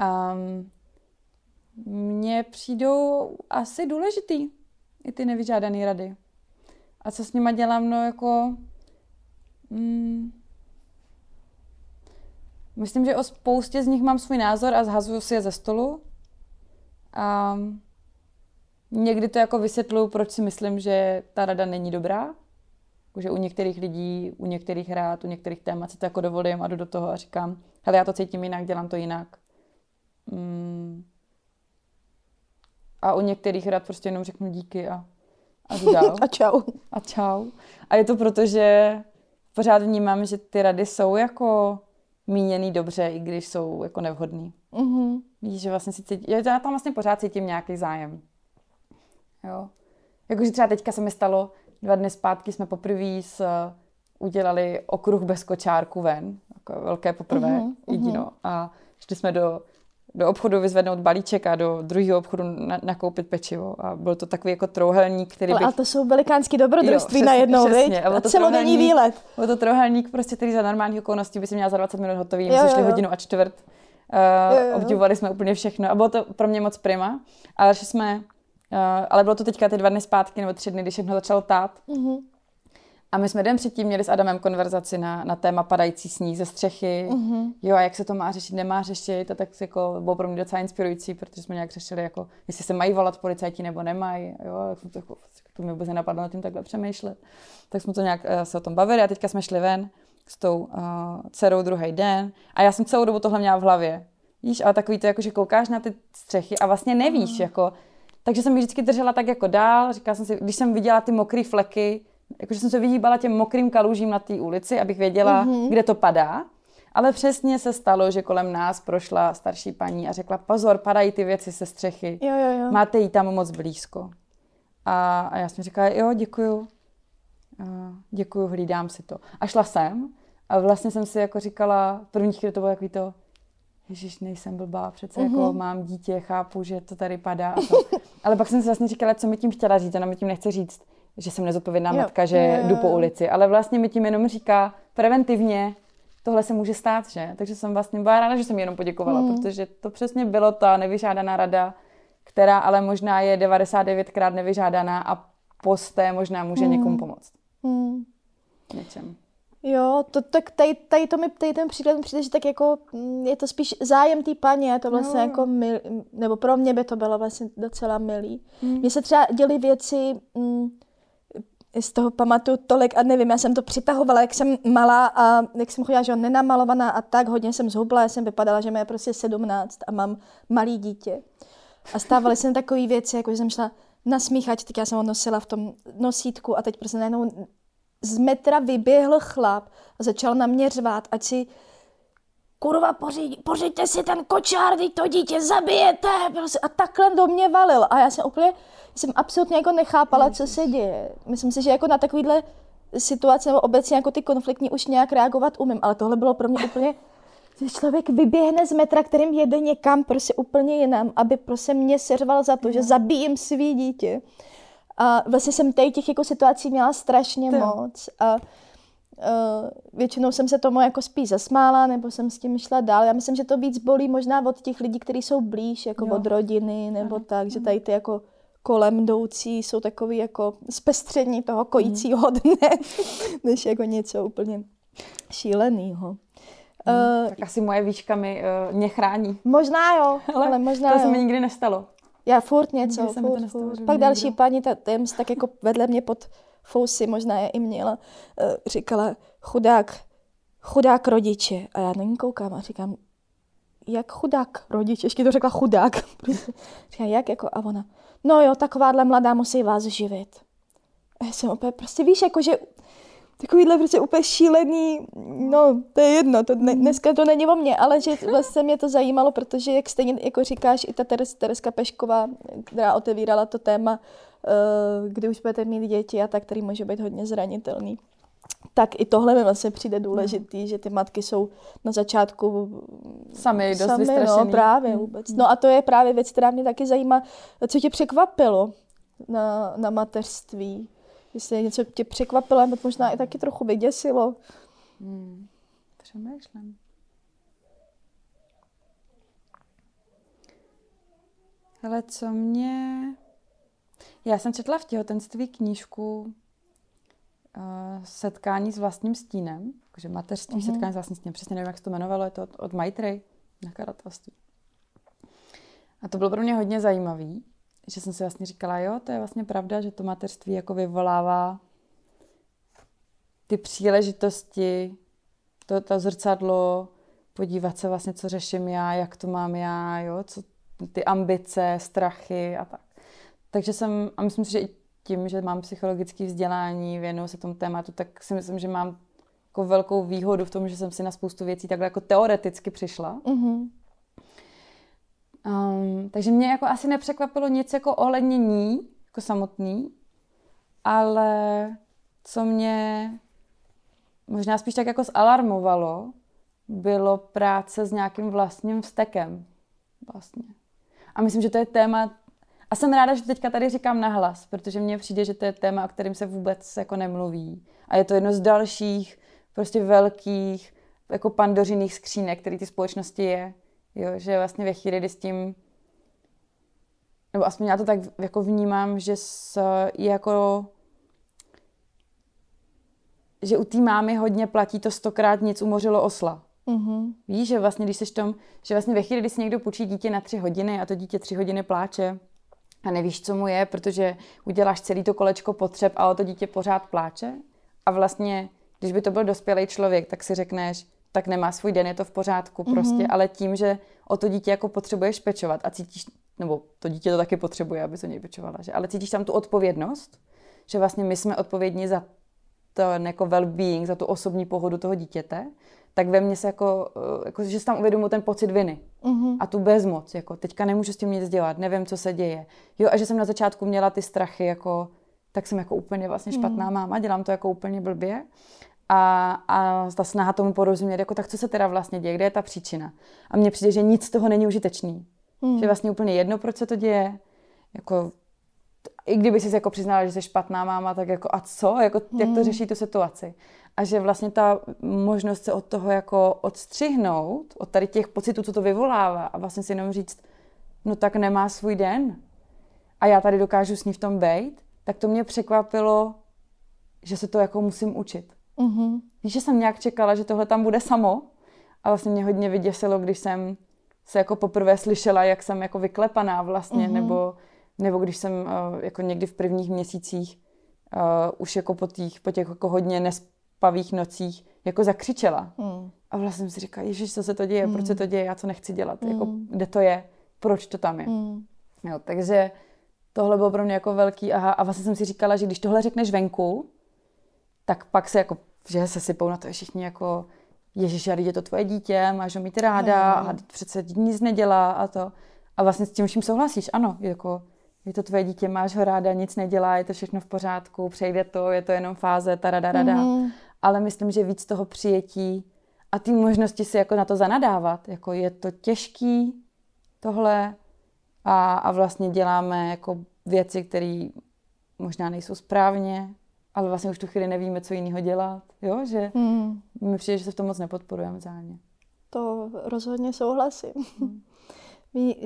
Um, mně přijdou asi důležitý i ty nevyžádané rady. A co s nima dělám, no jako... Mm, myslím, že o spoustě z nich mám svůj názor a zhazuju si je ze stolu. A někdy to jako vysvětluju, proč si myslím, že ta rada není dobrá. Že u některých lidí, u některých rád, u některých témat si to jako dovolím a jdu do toho a říkám, hele, já to cítím jinak, dělám to jinak. Mm. A u některých rád prostě jenom řeknu díky a, a jdu dál. a čau. A čau. A je to proto, že pořád vnímám, že ty rady jsou jako míněný dobře, i když jsou jako nevhodný. Mm-hmm. Víš, že vlastně si cítí, já tam vlastně pořád cítím nějaký zájem. Jo. Jakože třeba teďka se mi stalo, dva dny zpátky jsme poprvé s, udělali okruh bez kočárku ven, jako velké poprvé, mm-hmm. jedino. A šli jsme do, do obchodu vyzvednout balíček a do druhého obchodu na, nakoupit pečivo. A byl to takový jako trouhelník, který Ale, bych... ale to jsou velikánský dobrodružství na jednou, přesně. A, a celodenní výlet. Byl to trouhelník, prostě, který za normální okolností by si měla za 20 minut hotový. My jsme šli hodinu a čtvrt. Uh, jo, jo. Obdivovali jsme úplně všechno a bylo to pro mě moc prima. Ale že jsme ale bylo to teďka ty dva dny zpátky nebo tři dny, když všechno začalo tát. Mm-hmm. A my jsme den předtím měli s Adamem konverzaci na, na téma padající sníh ze střechy. Mm-hmm. Jo, a jak se to má řešit, nemá řešit. A tak jako bylo pro mě docela inspirující, protože jsme nějak řešili, jako, jestli se mají volat policajti nebo nemají. Jo, to, jako, to mi vůbec nenapadlo na tím takhle přemýšlet. Tak jsme to nějak uh, se o tom bavili a teďka jsme šli ven s tou uh, dcerou druhý den. A já jsem celou dobu tohle měla v hlavě. Víš, ale takový to, jako, že koukáš na ty střechy a vlastně nevíš, mm. jako, takže jsem ji vždycky držela tak jako dál. Říkala jsem si, když jsem viděla ty mokré fleky, jakože jsem se vyhýbala těm mokrým kalužím na té ulici, abych věděla, mm-hmm. kde to padá. Ale přesně se stalo, že kolem nás prošla starší paní a řekla, pozor, padají ty věci se střechy. Jo, jo, jo. Máte jí tam moc blízko. A, a já jsem říkala, jo, děkuju. A, děkuju, hlídám si to. A šla jsem a vlastně jsem si jako říkala, první chvíli to bylo takový to, Ježíš, nejsem blbá, přece mm-hmm. jako mám dítě, chápu, že to tady padá a to. Ale pak jsem si vlastně říkala, co mi tím chtěla říct. Ona mi tím nechce říct, že jsem nezodpovědná jo. matka, že jo. jdu po ulici. Ale vlastně mi tím jenom říká preventivně, tohle se může stát, že? Takže jsem vlastně byla ráda, že jsem jenom poděkovala, mm. protože to přesně bylo ta nevyžádaná rada, která ale možná je 99krát nevyžádaná a posté možná může mm. někomu pomoct. Mm. Něčem. Jo, to, tak tady, tady, to mi, tady ten příklad mi přijde, že tak jako mm, je to spíš zájem té paní, je to vlastně no. jako mil, nebo pro mě by to bylo vlastně docela milý. Hmm. Mně se třeba děly věci, mm, z toho pamatuju tolik a nevím, já jsem to přitahovala, jak jsem malá a jak jsem chodila, že nenamalovaná a tak, hodně jsem zhubla, já jsem vypadala, že mě prostě 17 a mám malý dítě. A stávaly se takové věci, jako že jsem šla na smíchač, tak já jsem ho nosila v tom nosítku a teď prostě najednou z metra vyběhl chlap a začal na mě řvát, ať si kurva, pořiď, pořiďte si ten kočár, teď to dítě zabijete. Prostě. A takhle do mě valil. A já jsem úplně, jsem absolutně jako nechápala, co se děje. Myslím si, že jako na takovýhle situace nebo obecně jako ty konfliktní už nějak reagovat umím, ale tohle bylo pro mě úplně, že člověk vyběhne z metra, kterým jede někam prostě úplně jinam, aby prostě mě seřval za to, že zabijím svý dítě. A vlastně jsem tady těch jako situací měla strašně Ty. moc. A Uh, většinou jsem se tomu jako spíš zasmála, nebo jsem s tím šla dál. Já myslím, že to víc bolí možná od těch lidí, kteří jsou blíž, jako jo. od rodiny, nebo Aha. tak, že tady ty jako kolem jdoucí jsou takový jako zpestření toho kojícího hmm. dne, než jako něco úplně šíleného. Hmm, uh, tak asi moje výška mi, uh, mě chrání. Možná jo, ale, ale možná To jo. se mi nikdy nestalo. Já furt něco, furt, furt. furt. Pak další paní, ta, ta tak jako vedle mě pod fousy, možná je i měla, uh, říkala, chudák, chudák rodiče. A já na ní koukám a říkám, jak chudák rodiče, ještě to řekla chudák. Říkám, jak jako, a ona, no jo, takováhle mladá musí vás živit. A já jsem opět, prostě víš, jako, že takovýhle prostě úplně šílený, no to je jedno, to ne, dneska to není o mně, ale že vlastně mě to zajímalo, protože jak stejně jako říkáš, i ta Teres, Tereska Pešková, která otevírala to téma, uh, kdy už budete mít děti a tak, který může být hodně zranitelný. Tak i tohle mi vlastně přijde důležitý, no. že ty matky jsou na začátku sami dost sami, no, právě mm. vůbec. No a to je právě věc, která mě taky zajímá, co tě překvapilo na, na mateřství Jestli něco tě překvapilo, nebo možná i taky trochu vyděsilo. Hmm. Přemýšlím. Ale co mě... Já jsem četla v těhotenství knížku uh, Setkání s vlastním stínem, takže mateřství, uh-huh. setkání s vlastním stínem, přesně nevím, jak se to jmenovalo, je to od, od Maitry, nakladatelství. A to bylo pro mě hodně zajímavý, že jsem si vlastně říkala, jo, to je vlastně pravda, že to mateřství jako vyvolává ty příležitosti, to, to zrcadlo, podívat se vlastně, co řeším já, jak to mám já, jo, co, ty ambice, strachy a tak. Takže jsem, a myslím si, že i tím, že mám psychologické vzdělání, věnuju se tomu tématu, tak si myslím, že mám jako velkou výhodu v tom, že jsem si na spoustu věcí takhle jako teoreticky přišla. Mm-hmm. Um, takže mě jako asi nepřekvapilo nic jako ohledně ní, jako samotný, ale co mě možná spíš tak jako zalarmovalo, bylo práce s nějakým vlastním vztekem. Vlastně. A myslím, že to je téma, a jsem ráda, že teďka tady říkám nahlas, protože mně přijde, že to je téma, o kterém se vůbec jako nemluví. A je to jedno z dalších prostě velkých jako pandořiných skřínek, který ty společnosti je. Jo, že vlastně ve chvíli, kdy s tím nebo aspoň já to tak jako vnímám, že s, je jako že u té mámy hodně platí to stokrát nic umořilo osla. Mm-hmm. Víš, že vlastně, když jsi tom, že vlastně ve chvíli, kdy si někdo půjčí dítě na tři hodiny a to dítě tři hodiny pláče a nevíš, co mu je, protože uděláš celý to kolečko potřeb a to dítě pořád pláče a vlastně, když by to byl dospělý člověk, tak si řekneš, tak nemá svůj den, je to v pořádku mm-hmm. prostě, ale tím, že o to dítě jako potřebuješ pečovat a cítíš, nebo to dítě to taky potřebuje, aby se něj pečovala, že? ale cítíš tam tu odpovědnost, že vlastně my jsme odpovědní za ten jako well-being, za tu osobní pohodu toho dítěte, tak ve mně se jako, eh, jako že si tam uvědomuji ten pocit viny mm-hmm. a tu bezmoc, jako teďka nemůžu s tím nic dělat, nevím, co se děje. Jo, a že jsem na začátku měla ty strachy, jako, tak jsem jako úplně vlastně špatná mm. máma, dělám to jako úplně blbě. A, a ta snaha tomu porozumět, jako tak co se teda vlastně děje, kde je ta příčina. A mně přijde, že nic z toho není užitečný. Mm. Že vlastně úplně jedno, proč se to děje. Jako i kdyby si jako přiznala, že jsi špatná máma, tak jako a co? Jako, hmm. Jak to hmm. řeší tu situaci? A že vlastně ta možnost se od toho jako odstřihnout, od tady těch pocitů, co to vyvolává a vlastně si jenom říct, no tak nemá svůj den a já tady dokážu s ní v tom být, tak to mě překvapilo, že se to jako musím učit. Mm-hmm. Víš, že jsem nějak čekala, že tohle tam bude samo a vlastně mě hodně vyděsilo, když jsem se jako poprvé slyšela, jak jsem jako vyklepaná vlastně, mm-hmm. nebo nebo když jsem uh, jako někdy v prvních měsících uh, už jako po těch, po těch jako hodně nespavých nocích jako zakřičela. Mm. A vlastně jsem si říkala, ježiš, co se to děje, mm. proč se hmm. to děje, já co nechci dělat, mm. jako, kde to je, proč to tam je. Mm. Jo, takže tohle bylo pro mě jako velký aha. A vlastně jsem si říkala, že když tohle řekneš venku, tak pak se jako, že se sypou na to všichni jako, ježiš, je to tvoje dítě, máš ho mít ráda mm. a přece nic nedělá a to. A vlastně s tím vším souhlasíš, ano, jako je to tvoje dítě, máš ho ráda, nic nedělá, je to všechno v pořádku, přejde to, je to jenom fáze, ta rada, rada. Mm. Ale myslím, že víc toho přijetí a ty možnosti si jako na to zanadávat, jako je to těžký tohle a, a vlastně děláme jako věci, které možná nejsou správně, ale vlastně už tu chvíli nevíme, co jiného dělat, jo, že mm. mi přijde, že se v tom moc nepodporujeme vzájemně. To rozhodně souhlasím. Mm.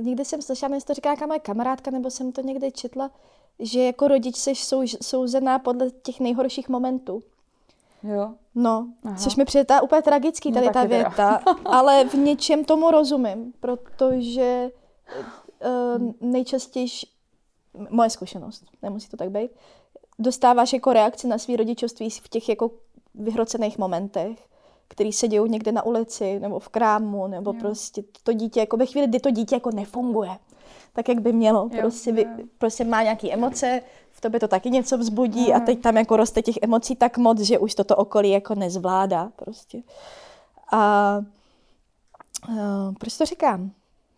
Někdy jsem slyšela, jestli to říká jaká moje kamarádka, nebo jsem to někde četla, že jako rodič jsi sou, souzená podle těch nejhorších momentů. Jo. No, Aha. což mi přijde úplně tragický tady no, ta věta, ale v něčem tomu rozumím, protože uh, nejčastěji, moje zkušenost, nemusí to tak být, dostáváš jako reakci na svý rodičovství v těch jako vyhrocených momentech který se dějou někde na ulici nebo v krámu, nebo jo. prostě to dítě, jako ve chvíli, kdy to dítě jako nefunguje, tak jak by mělo, jo, prostě, jo. prostě má nějaké emoce, v tobě to taky něco vzbudí jo. a teď tam jako roste těch emocí tak moc, že už toto okolí jako nezvládá prostě. A uh, proč to říkám?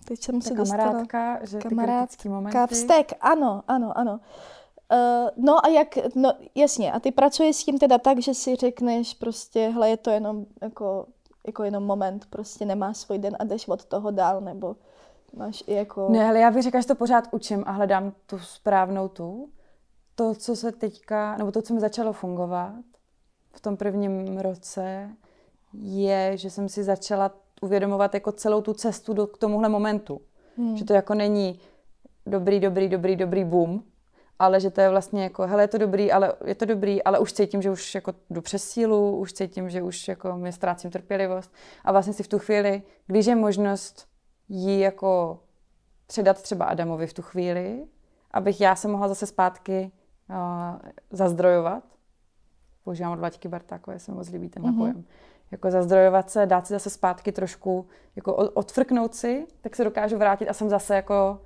Teď jsem se kamarádka, dostala. že kamarádka, momenty... vztek, ano, ano, ano. Uh, no a jak, no jasně, a ty pracuješ s tím teda tak, že si řekneš prostě, hle, je to jenom jako, jako jenom moment, prostě nemá svůj den a jdeš od toho dál, nebo máš i jako... Ne, ale já bych řekla, že to pořád učím a hledám tu správnou tu. To, co se teďka, nebo to, co mi začalo fungovat v tom prvním roce, je, že jsem si začala uvědomovat jako celou tu cestu do, k tomuhle momentu. Hmm. Že to jako není dobrý, dobrý, dobrý, dobrý boom, ale že to je vlastně jako, hele, je to dobrý, ale je to dobrý, ale už cítím, že už jako jdu přes sílu, už cítím, že už jako mě ztrácím trpělivost a vlastně si v tu chvíli, když je možnost jí jako předat třeba Adamovi v tu chvíli, abych já se mohla zase zpátky uh, zazdrojovat, používám od Vaťky Bartákové, se mi moc líbí ten mm-hmm. pojem. Jako zazdrojovat se, dát si zase zpátky trošku, jako odfrknout si, tak se dokážu vrátit a jsem zase jako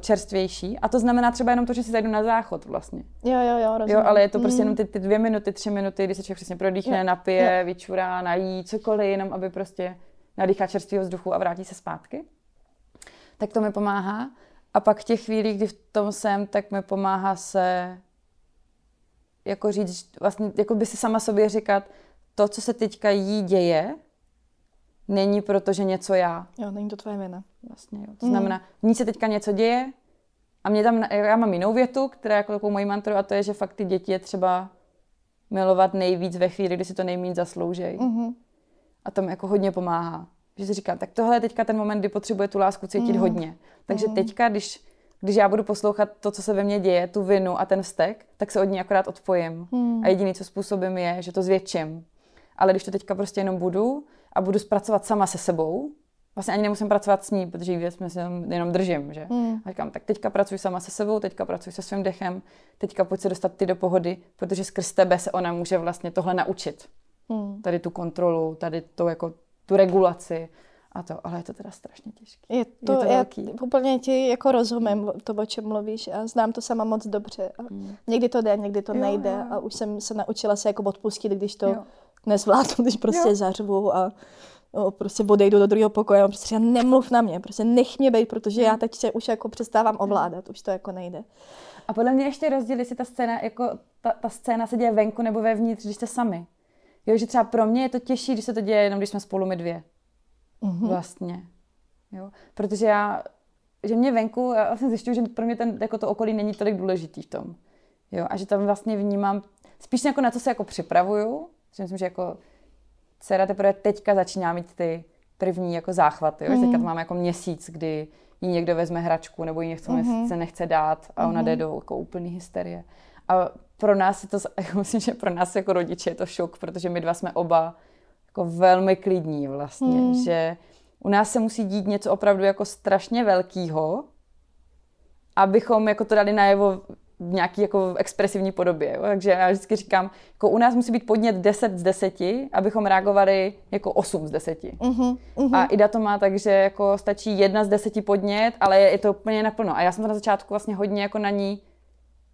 čerstvější. A to znamená třeba jenom to, že si zajdu na záchod vlastně. Jo, jo, jo, rozumím. Jo, ale je to prostě jenom ty, ty dvě minuty, tři minuty, kdy se člověk přesně prodýchne, jo. napije, jo. vyčurá, nají, cokoliv, jenom aby prostě nadýchá čerstvého vzduchu a vrátí se zpátky. Tak to mi pomáhá. A pak v těch chvílích, kdy v tom jsem, tak mi pomáhá se jako říct, vlastně, jako by si sama sobě říkat, to, co se teďka jí děje, není proto, že něco já. Jo, není to tvoje vina. Vlastně, jo. To mm. znamená, v ní se teďka něco děje a mě tam, já mám jinou větu, která je jako takovou mojí mantru a to je, že fakt ty děti je třeba milovat nejvíc ve chvíli, kdy si to nejméně zasloužej. Mm-hmm. A to mi jako hodně pomáhá. Že si říkám, tak tohle je teďka ten moment, kdy potřebuje tu lásku cítit mm. hodně. Takže mm. teďka, když, když já budu poslouchat to, co se ve mně děje, tu vinu a ten vztek, tak se od ní akorát odpojím. Mm. A jediný, co způsobím, je, že to zvětším. Ale když to teďka prostě jenom budu a budu zpracovat sama se sebou, vlastně ani nemusím pracovat s ní, protože ji věc jenom, jenom držím, že? Mm. A říkám, tak teďka pracuji sama se sebou, teďka pracuji se svým dechem, teďka pojď se dostat ty do pohody, protože skrz tebe se ona může vlastně tohle naučit. Mm. Tady tu kontrolu, tady to jako tu regulaci a to, ale je to teda strašně těžké. Je to, je to já úplně ti jako rozumím to, o čem mluvíš a znám to sama moc dobře. A mm. Někdy to jde, někdy to jo, nejde jo. a už jsem se naučila se jako odpustit, když to jo. Nezvládnu, když prostě jo. zařvu a o, prostě odejdu do druhého pokoje a prostě nemluv na mě, prostě nech mě být, protože já teď se už jako přestávám ovládat, už to jako nejde. A podle mě ještě rozdíl, jestli ta scéna, jako ta, ta scéna se děje venku nebo vevnitř, když jste sami. Jo, že třeba pro mě je to těžší, když se to děje jenom, když jsme spolu my dvě. Mm-hmm. Vlastně. Jo, protože já, že mě venku, já vlastně zjišťuju, že pro mě ten, jako to okolí není tolik důležitý v tom. Jo, a že tam vlastně vnímám, spíš jako na co se jako připravuju, že myslím, že jako dcera teprve teďka začíná mít ty první jako záchvaty. Mm. Teďka to máme jako měsíc, kdy jí někdo vezme hračku nebo jí něco mm-hmm. se nechce dát a ona mm-hmm. jde do jako úplný hysterie. A pro nás je to, jako myslím, že pro nás jako rodiče je to šok, protože my dva jsme oba jako velmi klidní vlastně, mm. že u nás se musí dít něco opravdu jako strašně velkýho, abychom jako to dali najevo nějaký jako expresivní podobě. Jo? Takže já vždycky říkám, jako u nás musí být podnět 10 z 10, abychom reagovali jako 8 z 10. Uh-huh, uh-huh. A Ida to má tak, že jako stačí jedna z deseti podnět, ale je, je to úplně naplno. A já jsem to na začátku vlastně hodně jako na ní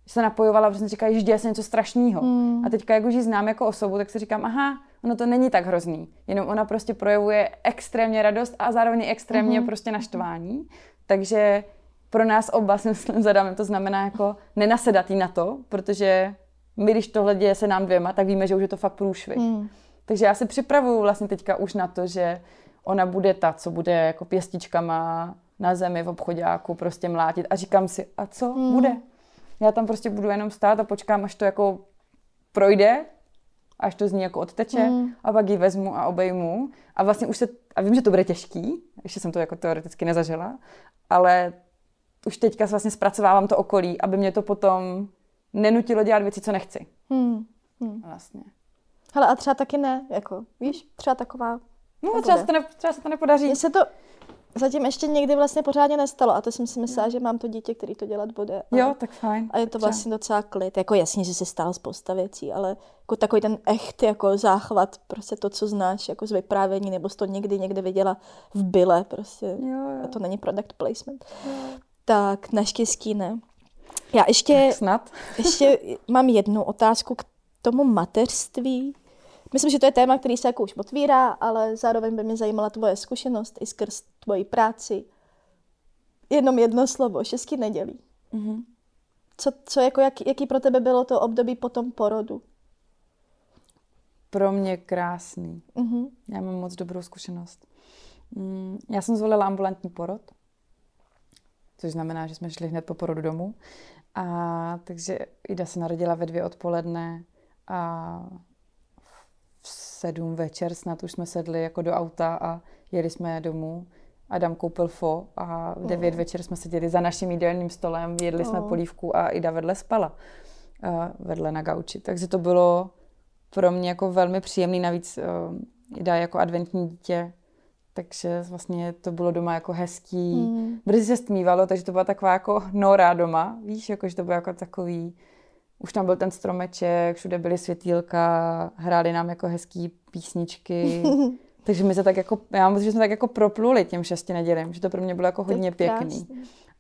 se napojovala, protože jsem říkala, že děje se něco strašného. Mm. A teďka, jak už ji znám jako osobu, tak si říkám, aha, ono to není tak hrozný. Jenom ona prostě projevuje extrémně radost a zároveň extrémně mm-hmm. prostě naštvání. Takže pro nás oba, si myslím, zadáme, to znamená jako nenasedat jí na to, protože my, když tohle děje se nám dvěma, tak víme, že už je to fakt průšvih. Mm. Takže já se připravuju vlastně teďka už na to, že ona bude ta, co bude jako pěstičkama na zemi v obchodáku prostě mlátit a říkám si, a co mm. bude? Já tam prostě budu jenom stát a počkám, až to jako projde, až to z ní jako odteče mm. a pak ji vezmu a obejmu. A vlastně už se, a vím, že to bude těžký, ještě jsem to jako teoreticky nezažila, ale už teďka vlastně zpracovávám to okolí, aby mě to potom nenutilo dělat věci, co nechci. Hmm. Hmm. Vlastně. Hele, a třeba taky ne, jako, víš, třeba taková... No, třeba se, to ne, třeba se to nepodaří. Mně se to zatím ještě někdy vlastně pořádně nestalo a to jsem si myslela, že mám to dítě, který to dělat bude. A, jo, tak fajn. A je to vlastně docela klid. Jako jasně, že se stalo spousta věcí, ale jako takový ten echt jako záchvat, prostě to, co znáš jako z vyprávění, nebo jsi to někdy někde viděla v byle, prostě. Jo, jo. A to není product placement. Jo. Tak naštěstí ne. Já ještě, tak snad. ještě mám jednu otázku k tomu mateřství. Myslím, že to je téma, který se jako už otvírá, ale zároveň by mě zajímala tvoje zkušenost i skrz tvoji práci. Jenom jedno slovo, šestky nedělí. Mm-hmm. Co, co jako, jak, jaký pro tebe bylo to období po tom porodu? Pro mě krásný. Mm-hmm. Já mám moc dobrou zkušenost. Mm, já jsem zvolila ambulantní porod, což znamená, že jsme šli hned po porodu domů. A takže Ida se narodila ve dvě odpoledne a v sedm večer snad už jsme sedli jako do auta a jeli jsme domů. Adam koupil fo a v devět oh. večer jsme seděli za naším jídelním stolem, jedli oh. jsme polívku a Ida vedle spala. vedle na gauči. Takže to bylo pro mě jako velmi příjemný. Navíc uh, Ida jako adventní dítě takže vlastně to bylo doma jako hezký. Mm. Brzy se stmívalo, takže to byla taková jako nora doma, víš, jako, že to bylo jako takový už tam byl ten stromeček, všude byly světýlka, hráli nám jako hezký písničky. Takže my se tak jako, já mám že jsme tak jako propluli těm šesti nedělím, že to pro mě bylo jako hodně pěkný.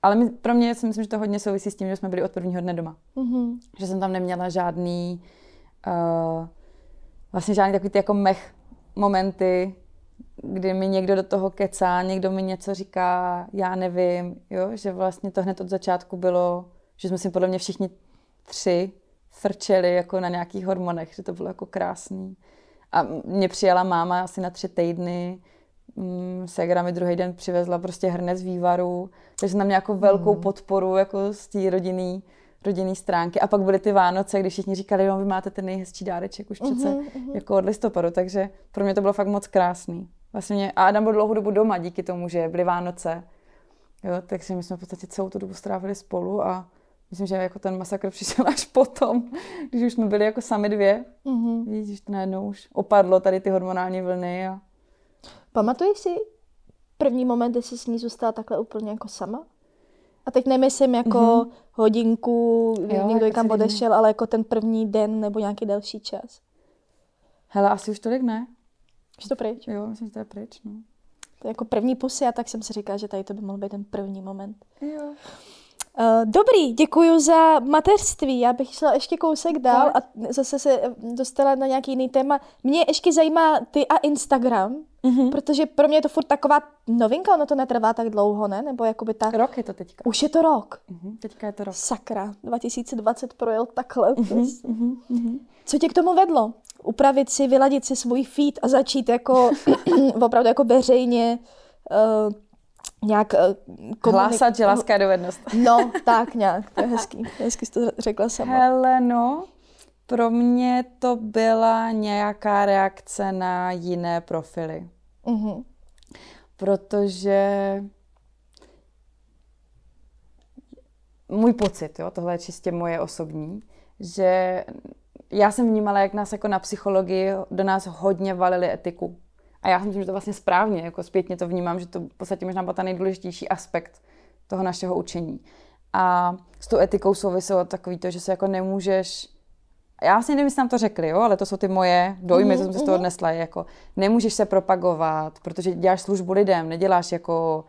Ale my, pro mě si myslím, že to hodně souvisí s tím, že jsme byli od prvního dne doma. Mm-hmm. Že jsem tam neměla žádný, uh, vlastně žádný takový ty jako mech momenty, kdy mi někdo do toho kecá, někdo mi něco říká, já nevím, jo? že vlastně to hned od začátku bylo, že jsme si podle mě všichni tři frčeli jako na nějakých hormonech, že to bylo jako krásný. A mě přijala máma asi na tři týdny, mm, Segra mi druhý den přivezla prostě hrnec vývaru, takže tam měla jako velkou mm. podporu jako z té rodinný, rodinný stránky. A pak byly ty Vánoce, kdy všichni říkali, jo, vy máte ten nejhezčí dáreček už přece mm-hmm. jako od listopadu, takže pro mě to bylo fakt moc krásný. Vlastně a Adam byl dlouhou dobu doma díky tomu, že byly Vánoce. Jo, takže my jsme v podstatě celou tu dobu strávili spolu a myslím, že jako ten masakr přišel až potom, když už jsme byli jako sami dvě. Mm-hmm. Víš, to najednou už opadlo tady ty hormonální vlny. A... Pamatuješ si první moment, kdy jsi s ní zůstala takhle úplně jako sama? A teď nemyslím jako mm-hmm. hodinku, kdy jo, někdo někam odešel, ale jako ten první den nebo nějaký další čas. Hele, asi už tolik ne. Už to pryč? Jo, myslím, že to je pryč, no. To je jako první pusy a tak jsem si říkala, že tady to by mohl být ten první moment. Jo. Uh, dobrý, děkuji za mateřství. Já bych šla ještě kousek dál a zase se dostala na nějaký jiný téma. Mě ještě zajímá ty a Instagram, mm-hmm. protože pro mě je to furt taková novinka, ono to netrvá tak dlouho, ne? Nebo jakoby ta... Rok je to teďka. Už je to rok. Mm-hmm. Teďka je to rok. Sakra, 2020 projel takhle. Mm-hmm. Mm-hmm. Co tě k tomu vedlo? Upravit si, vyladit si svůj feed a začít jako opravdu jako veřejně uh, nějak uh, komunik- Hlásat, že láska je dovednost. No, tak nějak, to je hezký. Hezky jsi to řekla sama. Hele, no, pro mě to byla nějaká reakce na jiné profily. Mm-hmm. Protože můj pocit, jo, tohle je čistě moje osobní, že já jsem vnímala, jak nás jako na psychologii do nás hodně valili etiku. A já si myslím, že to vlastně správně, jako zpětně to vnímám, že to v podstatě možná byl ten nejdůležitější aspekt toho našeho učení. A s tou etikou souviselo takový to, že se jako nemůžeš já vlastně nevím, jestli nám to řekli, jo, ale to jsou ty moje dojmy, mm-hmm, co jsem si z toho mhm. odnesla, jako nemůžeš se propagovat, protože děláš službu lidem, neděláš jako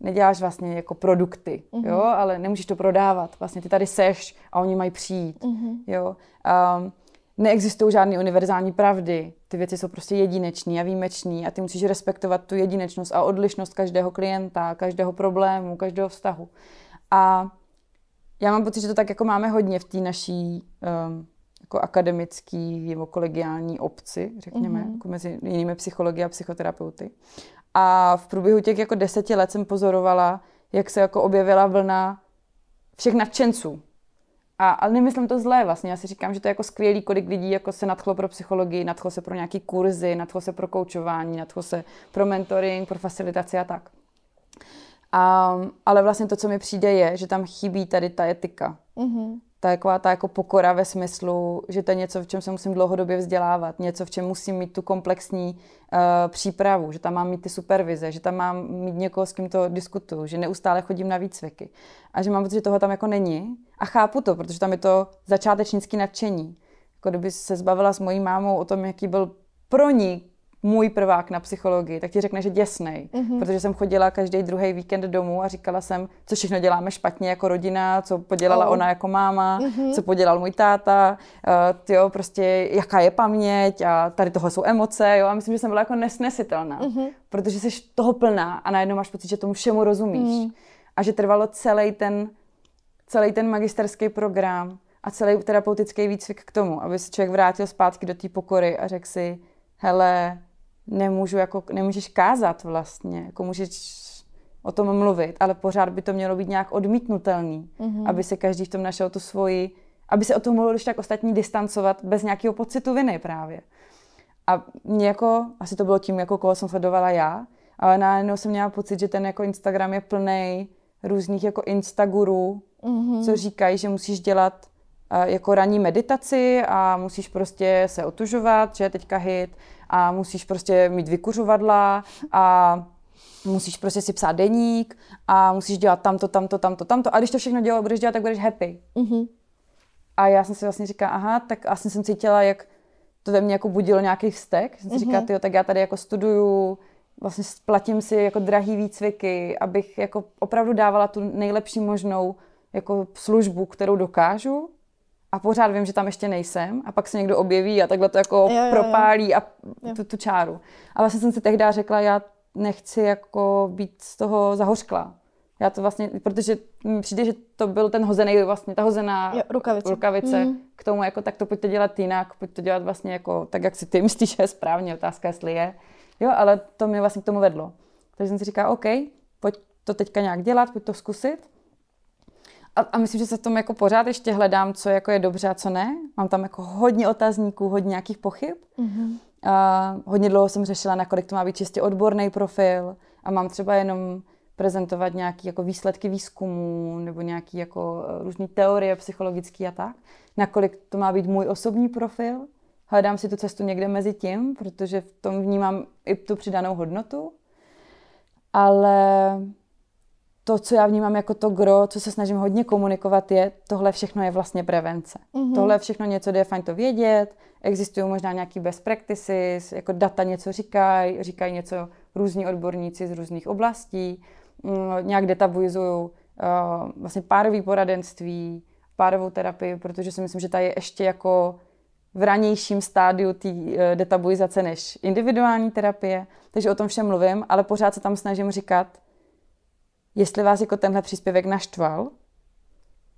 neděláš vlastně jako produkty, mm-hmm. jo, ale nemůžeš to prodávat. Vlastně ty tady seš a oni mají přijít, mm-hmm. jo. Um, neexistují žádné univerzální pravdy. Ty věci jsou prostě jedinečný a výjimečný a ty musíš respektovat tu jedinečnost a odlišnost každého klienta, každého problému, každého vztahu. A já mám pocit, že to tak jako máme hodně v té naší um, jako akademický nebo kolegiální obci, řekněme, mm-hmm. jako mezi jinými psychologi a psychoterapeuty. A v průběhu těch jako deseti let jsem pozorovala, jak se jako objevila vlna všech nadšenců, a, ale nemyslím to zlé vlastně. Já si říkám, že to je jako skvělý, kolik lidí jako se nadchlo pro psychologii, nadchlo se pro nějaký kurzy, nadchlo se pro koučování, nadchlo se pro mentoring, pro facilitaci a tak. A, ale vlastně to, co mi přijde, je, že tam chybí tady ta etika. Mm-hmm taková ta jako pokora ve smyslu, že to je něco, v čem se musím dlouhodobě vzdělávat, něco, v čem musím mít tu komplexní uh, přípravu, že tam mám mít ty supervize, že tam mám mít někoho, s kým to diskutuju, že neustále chodím na výcviky. A že mám pocit, že toho tam jako není. A chápu to, protože tam je to začátečnické nadšení. Jako kdyby se zbavila s mojí mámou o tom, jaký byl pro ní můj prvák na psychologii, tak ti řekne, že děsnej, mm-hmm. protože jsem chodila každý druhý víkend domů a říkala jsem, co všechno děláme špatně jako rodina, co podělala oh. ona jako máma, mm-hmm. co podělal můj táta, uh, jo, prostě jaká je paměť a tady toho jsou emoce, jo, a myslím, že jsem byla jako nesnesitelná, mm-hmm. protože jsi toho plná a najednou máš pocit, že tomu všemu rozumíš mm. a že trvalo celý ten, celý ten magisterský program a celý terapeutický výcvik k tomu, aby se člověk vrátil zpátky do té pokory a řekl si, hele, nemůžu jako, nemůžeš kázat vlastně, jako můžeš o tom mluvit, ale pořád by to mělo být nějak odmítnutelný, mm-hmm. aby se každý v tom našel tu svoji, aby se o tom mohlo když tak ostatní distancovat bez nějakého pocitu viny právě. A mě jako, asi to bylo tím, jako koho jsem sledovala já, ale najednou jsem měla pocit, že ten jako Instagram je plný různých jako instagurů, mm-hmm. co říkají, že musíš dělat uh, jako ranní meditaci a musíš prostě se otužovat, že je teďka hit, a musíš prostě mít vykuřovadla a musíš prostě si psát deník a musíš dělat tamto, tamto, tamto, tamto. A když to všechno dělat, budeš dělat, tak budeš happy. Mm-hmm. A já jsem si vlastně říkala, aha, tak asi jsem cítila, jak to ve mně jako budilo nějaký vztek. Jsem si říkala, Mhm. tyjo, tak já tady jako studuju, vlastně platím si jako drahý výcviky, abych jako opravdu dávala tu nejlepší možnou jako službu, kterou dokážu. A pořád vím, že tam ještě nejsem. A pak se někdo objeví a takhle to jako Jo, jo, jo. propálí a tu, tu čáru. A vlastně jsem si tehdy řekla, já nechci jako být z toho zahořklá. Já to vlastně, protože mi přijde, že to byl ten hozený, vlastně ta hozená Jo, rukavice. rukavice Mm. k tomu, jako tak to pojďte dělat jinak, pojď to dělat vlastně jako tak, jak si ty myslíš, že je správně, otázka, jestli je. Jo, ale to mě vlastně k tomu vedlo. Takže jsem si říkala, OK, pojď to teďka nějak dělat, pojď to zkusit. A, a myslím, že se v tom jako pořád ještě hledám, co jako je dobře a co ne. Mám tam jako hodně otazníků, hodně nějakých pochyb. Mhm. A hodně dlouho jsem řešila, nakolik to má být čistě odborný profil a mám třeba jenom prezentovat nějaké jako výsledky výzkumů nebo nějaké jako eh, různé teorie psychologické a tak. Nakolik to má být můj osobní profil. Hledám si tu cestu někde mezi tím, protože v tom vnímám i tu přidanou hodnotu. Ale to, co já vnímám jako to gro, co se snažím hodně komunikovat, je, tohle všechno je vlastně prevence. Mhm. Tohle je všechno něco, kde je fajn to vědět, existují možná nějaký best practices, jako data něco říkají, říkají něco různí odborníci z různých oblastí, mm, nějak detabuizují uh, vlastně párový poradenství, párovou terapii, protože si myslím, že ta je ještě jako v ranějším stádiu té uh, detabuizace než individuální terapie, takže o tom všem mluvím, ale pořád se tam snažím říkat, jestli vás jako tenhle příspěvek naštval,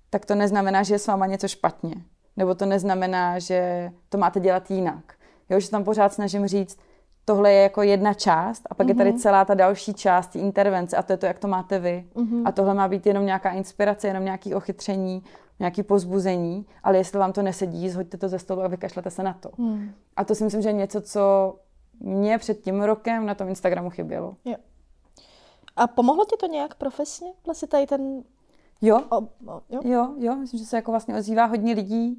tak to neznamená, že je s váma něco špatně. Nebo to neznamená, že to máte dělat jinak. Jo, že tam pořád snažím říct, tohle je jako jedna část a pak mm-hmm. je tady celá ta další část, intervence a to je to, jak to máte vy. Mm-hmm. A tohle má být jenom nějaká inspirace, jenom nějaký ochytření, nějaký pozbuzení, ale jestli vám to nesedí, zhoďte to ze stolu a vykašlete se na to. Hmm. A to si myslím, že je něco, co mě před tím rokem na tom Instagramu chybělo. Jo. A pomohlo ti to nějak profesně? Vlastně tady ten... Jo, O, o, jo? Jo, jo, myslím, že se jako vlastně ozývá hodně lidí,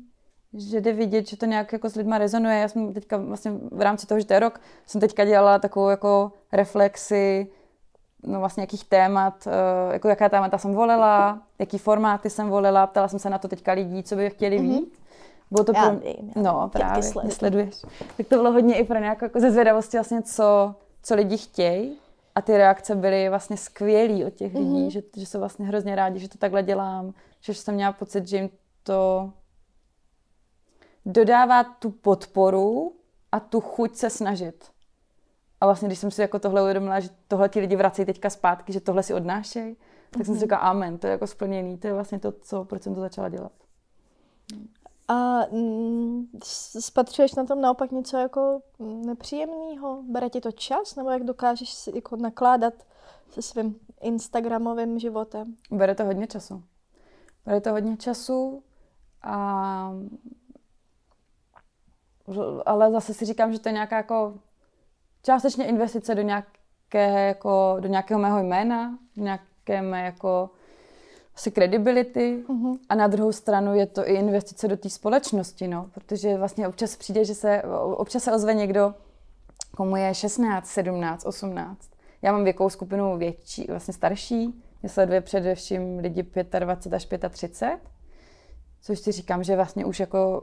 že jde vidět, že to nějak jako s lidma rezonuje. Já jsem teďka vlastně v rámci toho, že to je rok, jsem teďka dělala takovou jako reflexi, no vlastně jakých témat, eh, jako jaká témata jsem volila, jaký formáty jsem volila, ptala jsem se na to teďka lidí, co by chtěli Mhm. víc. Bylo to Já pro... vím, já No, právě, sleduješ. Tak to bylo hodně i pro nějakou jako ze zvědavosti vlastně, co, co lidi chtějí. A ty reakce byly vlastně skvělý od těch lidí, Mhm. že, že jsou vlastně hrozně rádi, že to takhle dělám, že jsem měla pocit, že jim to dodává tu podporu a tu chuť se snažit. A vlastně, když jsem si jako tohle uvědomila, že tohle ti lidi vracejí teďka zpátky, že tohle si odnášejí, tak jsem si říkala, amen, to je jako splněný, to je vlastně to, co, proč jsem to začala dělat. A mm, spatřuješ na tom naopak něco jako nepříjemného? Bere ti to čas? Nebo jak dokážeš si jako nakládat se svým Instagramovým životem? Bere to hodně času. Bere to hodně času a ale zase si říkám, že to je nějaká jako částečně investice do nějaké, jako, do nějakého mého jména, do nějaké mé jako asi credibility Mhm. a na druhou stranu je to i investice do té společnosti, no, protože vlastně občas přijde, že se, občas se ozve někdo, komu je 16, 17, 18. Já mám věkovou skupinu větší, vlastně starší, mě sleduje především lidi 25 až 35, což si říkám, že vlastně už jako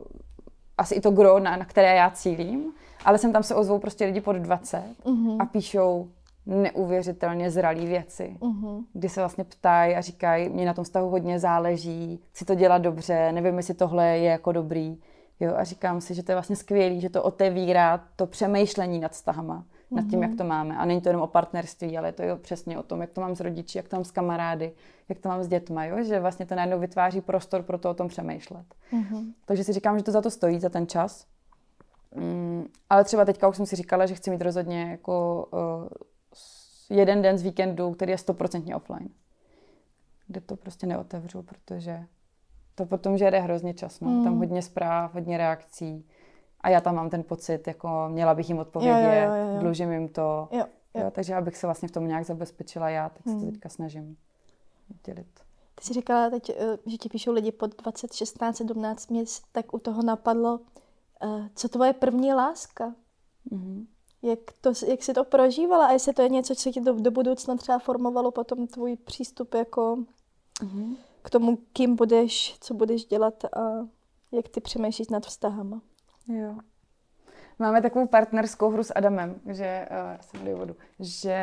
asi i to gro, na, na které já cílím, ale sem tam se ozvou prostě lidi pod 20 Mhm. a píšou neuvěřitelně zralý věci, Mhm. kdy se vlastně ptají a říkají, mě na tom vztahu hodně záleží, chci to dělat dobře, nevím, jestli tohle je jako dobrý. Jo, a říkám si, že to je vlastně skvělý, že to otevírá to přemýšlení nad vztahama, nad tím, jak to máme. A není to jenom o partnerství, ale je to jo přesně o tom, jak to mám s rodiči, jak to mám s kamarády, jak to mám s dětma, jo? že vlastně to najednou vytváří prostor pro to o tom přemýšlet. Mhm. Takže si říkám, že to za to stojí, za ten čas. Mm, ale třeba teďka už jsem si říkala, že chci mít rozhodně jako uh, jeden den z víkendu, který je stoprocentně offline. Kde to prostě neotevřu, protože to potom žere hrozně čas. No. Mm. Tam hodně zpráv, hodně reakcí. A já tam mám ten pocit, jako měla bych jim odpovědět, Jo, jo, jo, jo. dlužím jim to. Jo, jo. Jo, takže abych se vlastně v tom nějak zabezpečila já, tak se to Mm. teďka snažím dělit. Ty jsi říkala teď, eh, že ti píšou lidi pod 20, 16, 17. Mě s- tak u toho napadlo, eh, co tvoje první láska? Mhm. Jak, to, jak jsi to prožívala a jestli to je něco, co ti do, do budoucna třeba formovalo potom tvůj přístup jako Mhm. k tomu, kým budeš, co budeš dělat a Jak ty přemýšlíš nad vztahama? Jo. Máme takovou partnerskou hru s Adamem, že uh, jsem vodu, že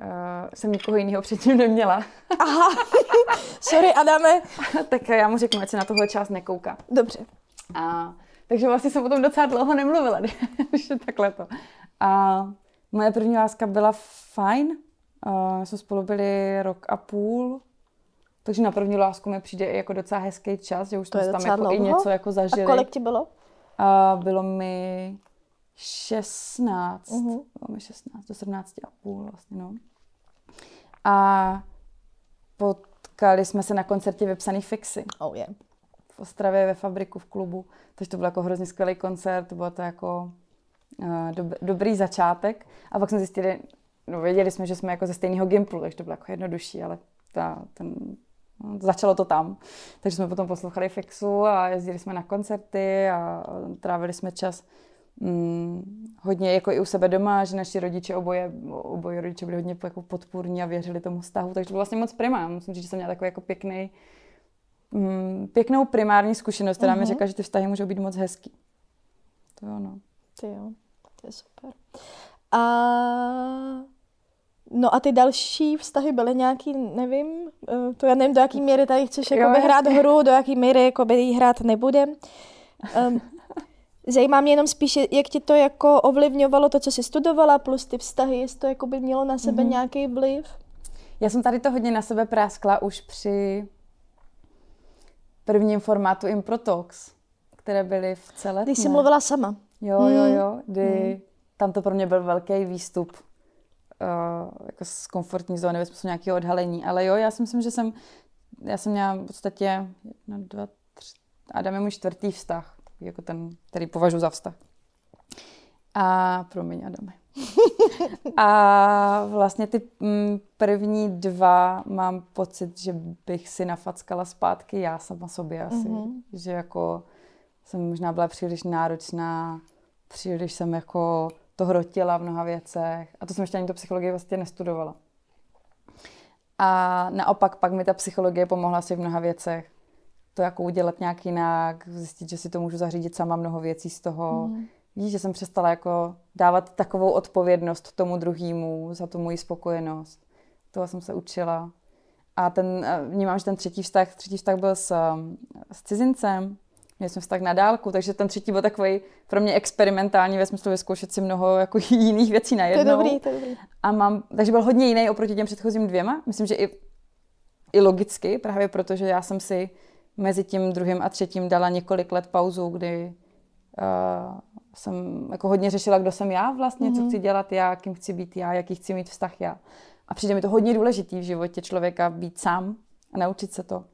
uh, jsem nikoho jiného předtím neměla. Aha, sorry Adame. tak já mu řeknu, ať se na tohle část nekouká. Dobře. A, takže vlastně jsem o tom docela dlouho nemluvila, když je takhle to. A moje první láska byla fajn. Uh, jsme spolu byli rok a půl. Takže na první lásku mi přijde i jako docela hezký čas, že už to jsme tam jako i něco jako zažili. A kolik ti bylo? A bylo mi 16, uh-huh. bylo mi 16 do 17 a půl vlastně, no. A potkali jsme se na koncertě vypsaný Fixy. Oh yeah. V Ostravě ve fabriku v klubu. Takže to byl jako hrozně skvělý koncert, bylo to jako uh, dob, dobrý začátek. A pak jsme zjistili, no věděli jsme, že jsme jako ze stejného Gimplu, takže to bylo jako jednodušší, ale ta, ten No, začalo to tam. Takže jsme potom poslouchali Fixu a jezdili jsme na koncerty a trávili jsme čas mm, hodně jako i u sebe doma, že naši rodiče oboje, oboje rodiče byli hodně jako podpůrní a věřili tomu vztahu, takže to bylo vlastně moc prima. Musím říct, že jsem měla takový jako pěkný, mm, pěknou primární zkušenost, která uh-huh. mi mhm. řekla, že ty vztahy můžou být moc hezký. To jo, no. Ty jo, to je super. A No a ty další vztahy byly nějaký, nevím, eh, to já nevím, do jaký míry tady chceš jakoby hrát hru, do jaký míry jakoby jí hrát nebudem. Um, zajímá mě jenom spíš, jak ti to jako ovlivňovalo to, co jsi studovala, plus ty vztahy, jestli to jako by mělo na sebe mm-hmm. nějaký vliv? Já jsem tady to hodně na sebe práskla už při prvním formátu Improtox, které byly v celé. Když jsi mluvila sama. Jo, jo, jo, mhm. kdy mm. tam to pro mě byl velký výstup uh, jako z komfortní zóny ve smyslu nějakého odhalení. Ale jo, já si myslím, že jsem, já jsem měla v podstatě jedna, dva, tři, Adam je můj čtvrtý vztah, jako ten, který považuji za vztah. A promiň, Adame. A vlastně ty mm, první dva mám pocit, že bych si nafackala zpátky já sama sobě asi. Mm-hmm. Že jako jsem možná byla příliš náročná, příliš jsem jako to hrotila v mnoha věcech. A to jsem ještě ani to psychologii vlastně nestudovala. A naopak pak mi ta psychologie pomohla si v mnoha věcech. To jako udělat nějak jinak, zjistit, že si to můžu zařídit sama mnoho věcí z toho. Mm. Víš, že jsem přestala jako dávat takovou odpovědnost tomu druhému za tu moji spokojenost. Toho jsem se učila. A ten, vnímám, že ten třetí vztah, třetí vztah byl s, s cizincem, Měli jsme vztah na dálku, takže ten třetí byl takový pro mě experimentální ve smyslu vyzkoušet si mnoho jako jiných věcí najednou. To je dobrý, to je dobrý. A mám, takže byl hodně jiný oproti těm předchozím dvěma. Myslím, že i, i logicky, právě protože já jsem si mezi tím druhým a třetím dala několik let pauzu, kdy uh, jsem jako hodně řešila, kdo jsem já vlastně, mm-hmm. co mhm. chci dělat já, kým chci být já, jaký chci mít vztah já. A přijde mi to hodně důležitý v životě člověka být sám a naučit se to.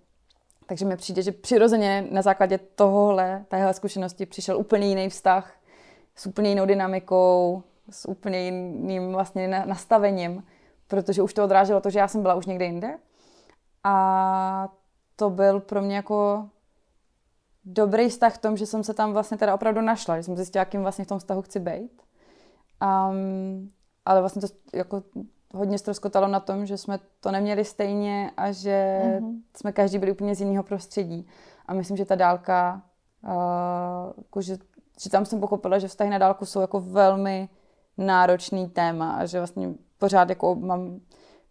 Takže mi přijde, že přirozeně na základě tohohle, téhle zkušenosti přišel úplně jiný vztah s úplně jinou dynamikou, s úplně jiným vlastně nastavením, protože už to odráželo to, že já jsem byla už někde jinde. A to byl pro mě jako dobrý vztah v tom, že jsem se tam vlastně teda opravdu našla, že jsem zjistila, jakým vlastně v tom vztahu chci být. Um, ale vlastně to jako hodně ztroskotalo na tom, že jsme to neměli stejně a že mm-hmm. jsme každý byli úplně z jiného prostředí. A myslím, že ta dálka, uh, jako že, že tam jsem pochopila, že vztahy na dálku jsou jako velmi náročný téma a že vlastně pořád jako mám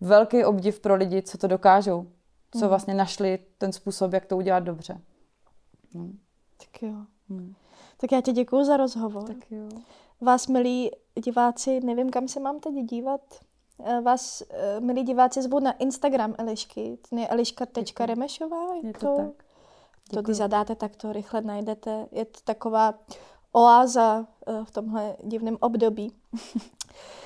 velký obdiv pro lidi, co to dokážou, co mm. vlastně našli ten způsob, jak to udělat dobře. No. Tak jo. Hmm. Tak já ti děkuji za rozhovor. Tak jo. Vás, milí diváci, nevím, kam se mám teď dívat. Eh, vás, eh, milí diváci, zvu na Instagram Elišky. To je eliška.remešová. Je to, to tak. To, když zadáte, tak to rychle najdete. Je to taková oáza eh, v tomhle divném období.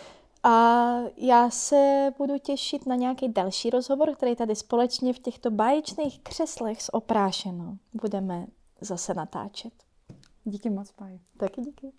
A já se budu těšit na nějaký další rozhovor, který tady společně v těchto báječných křeslech s oprášenou budeme zase natáčet. Díky moc, Páj. Taky díky.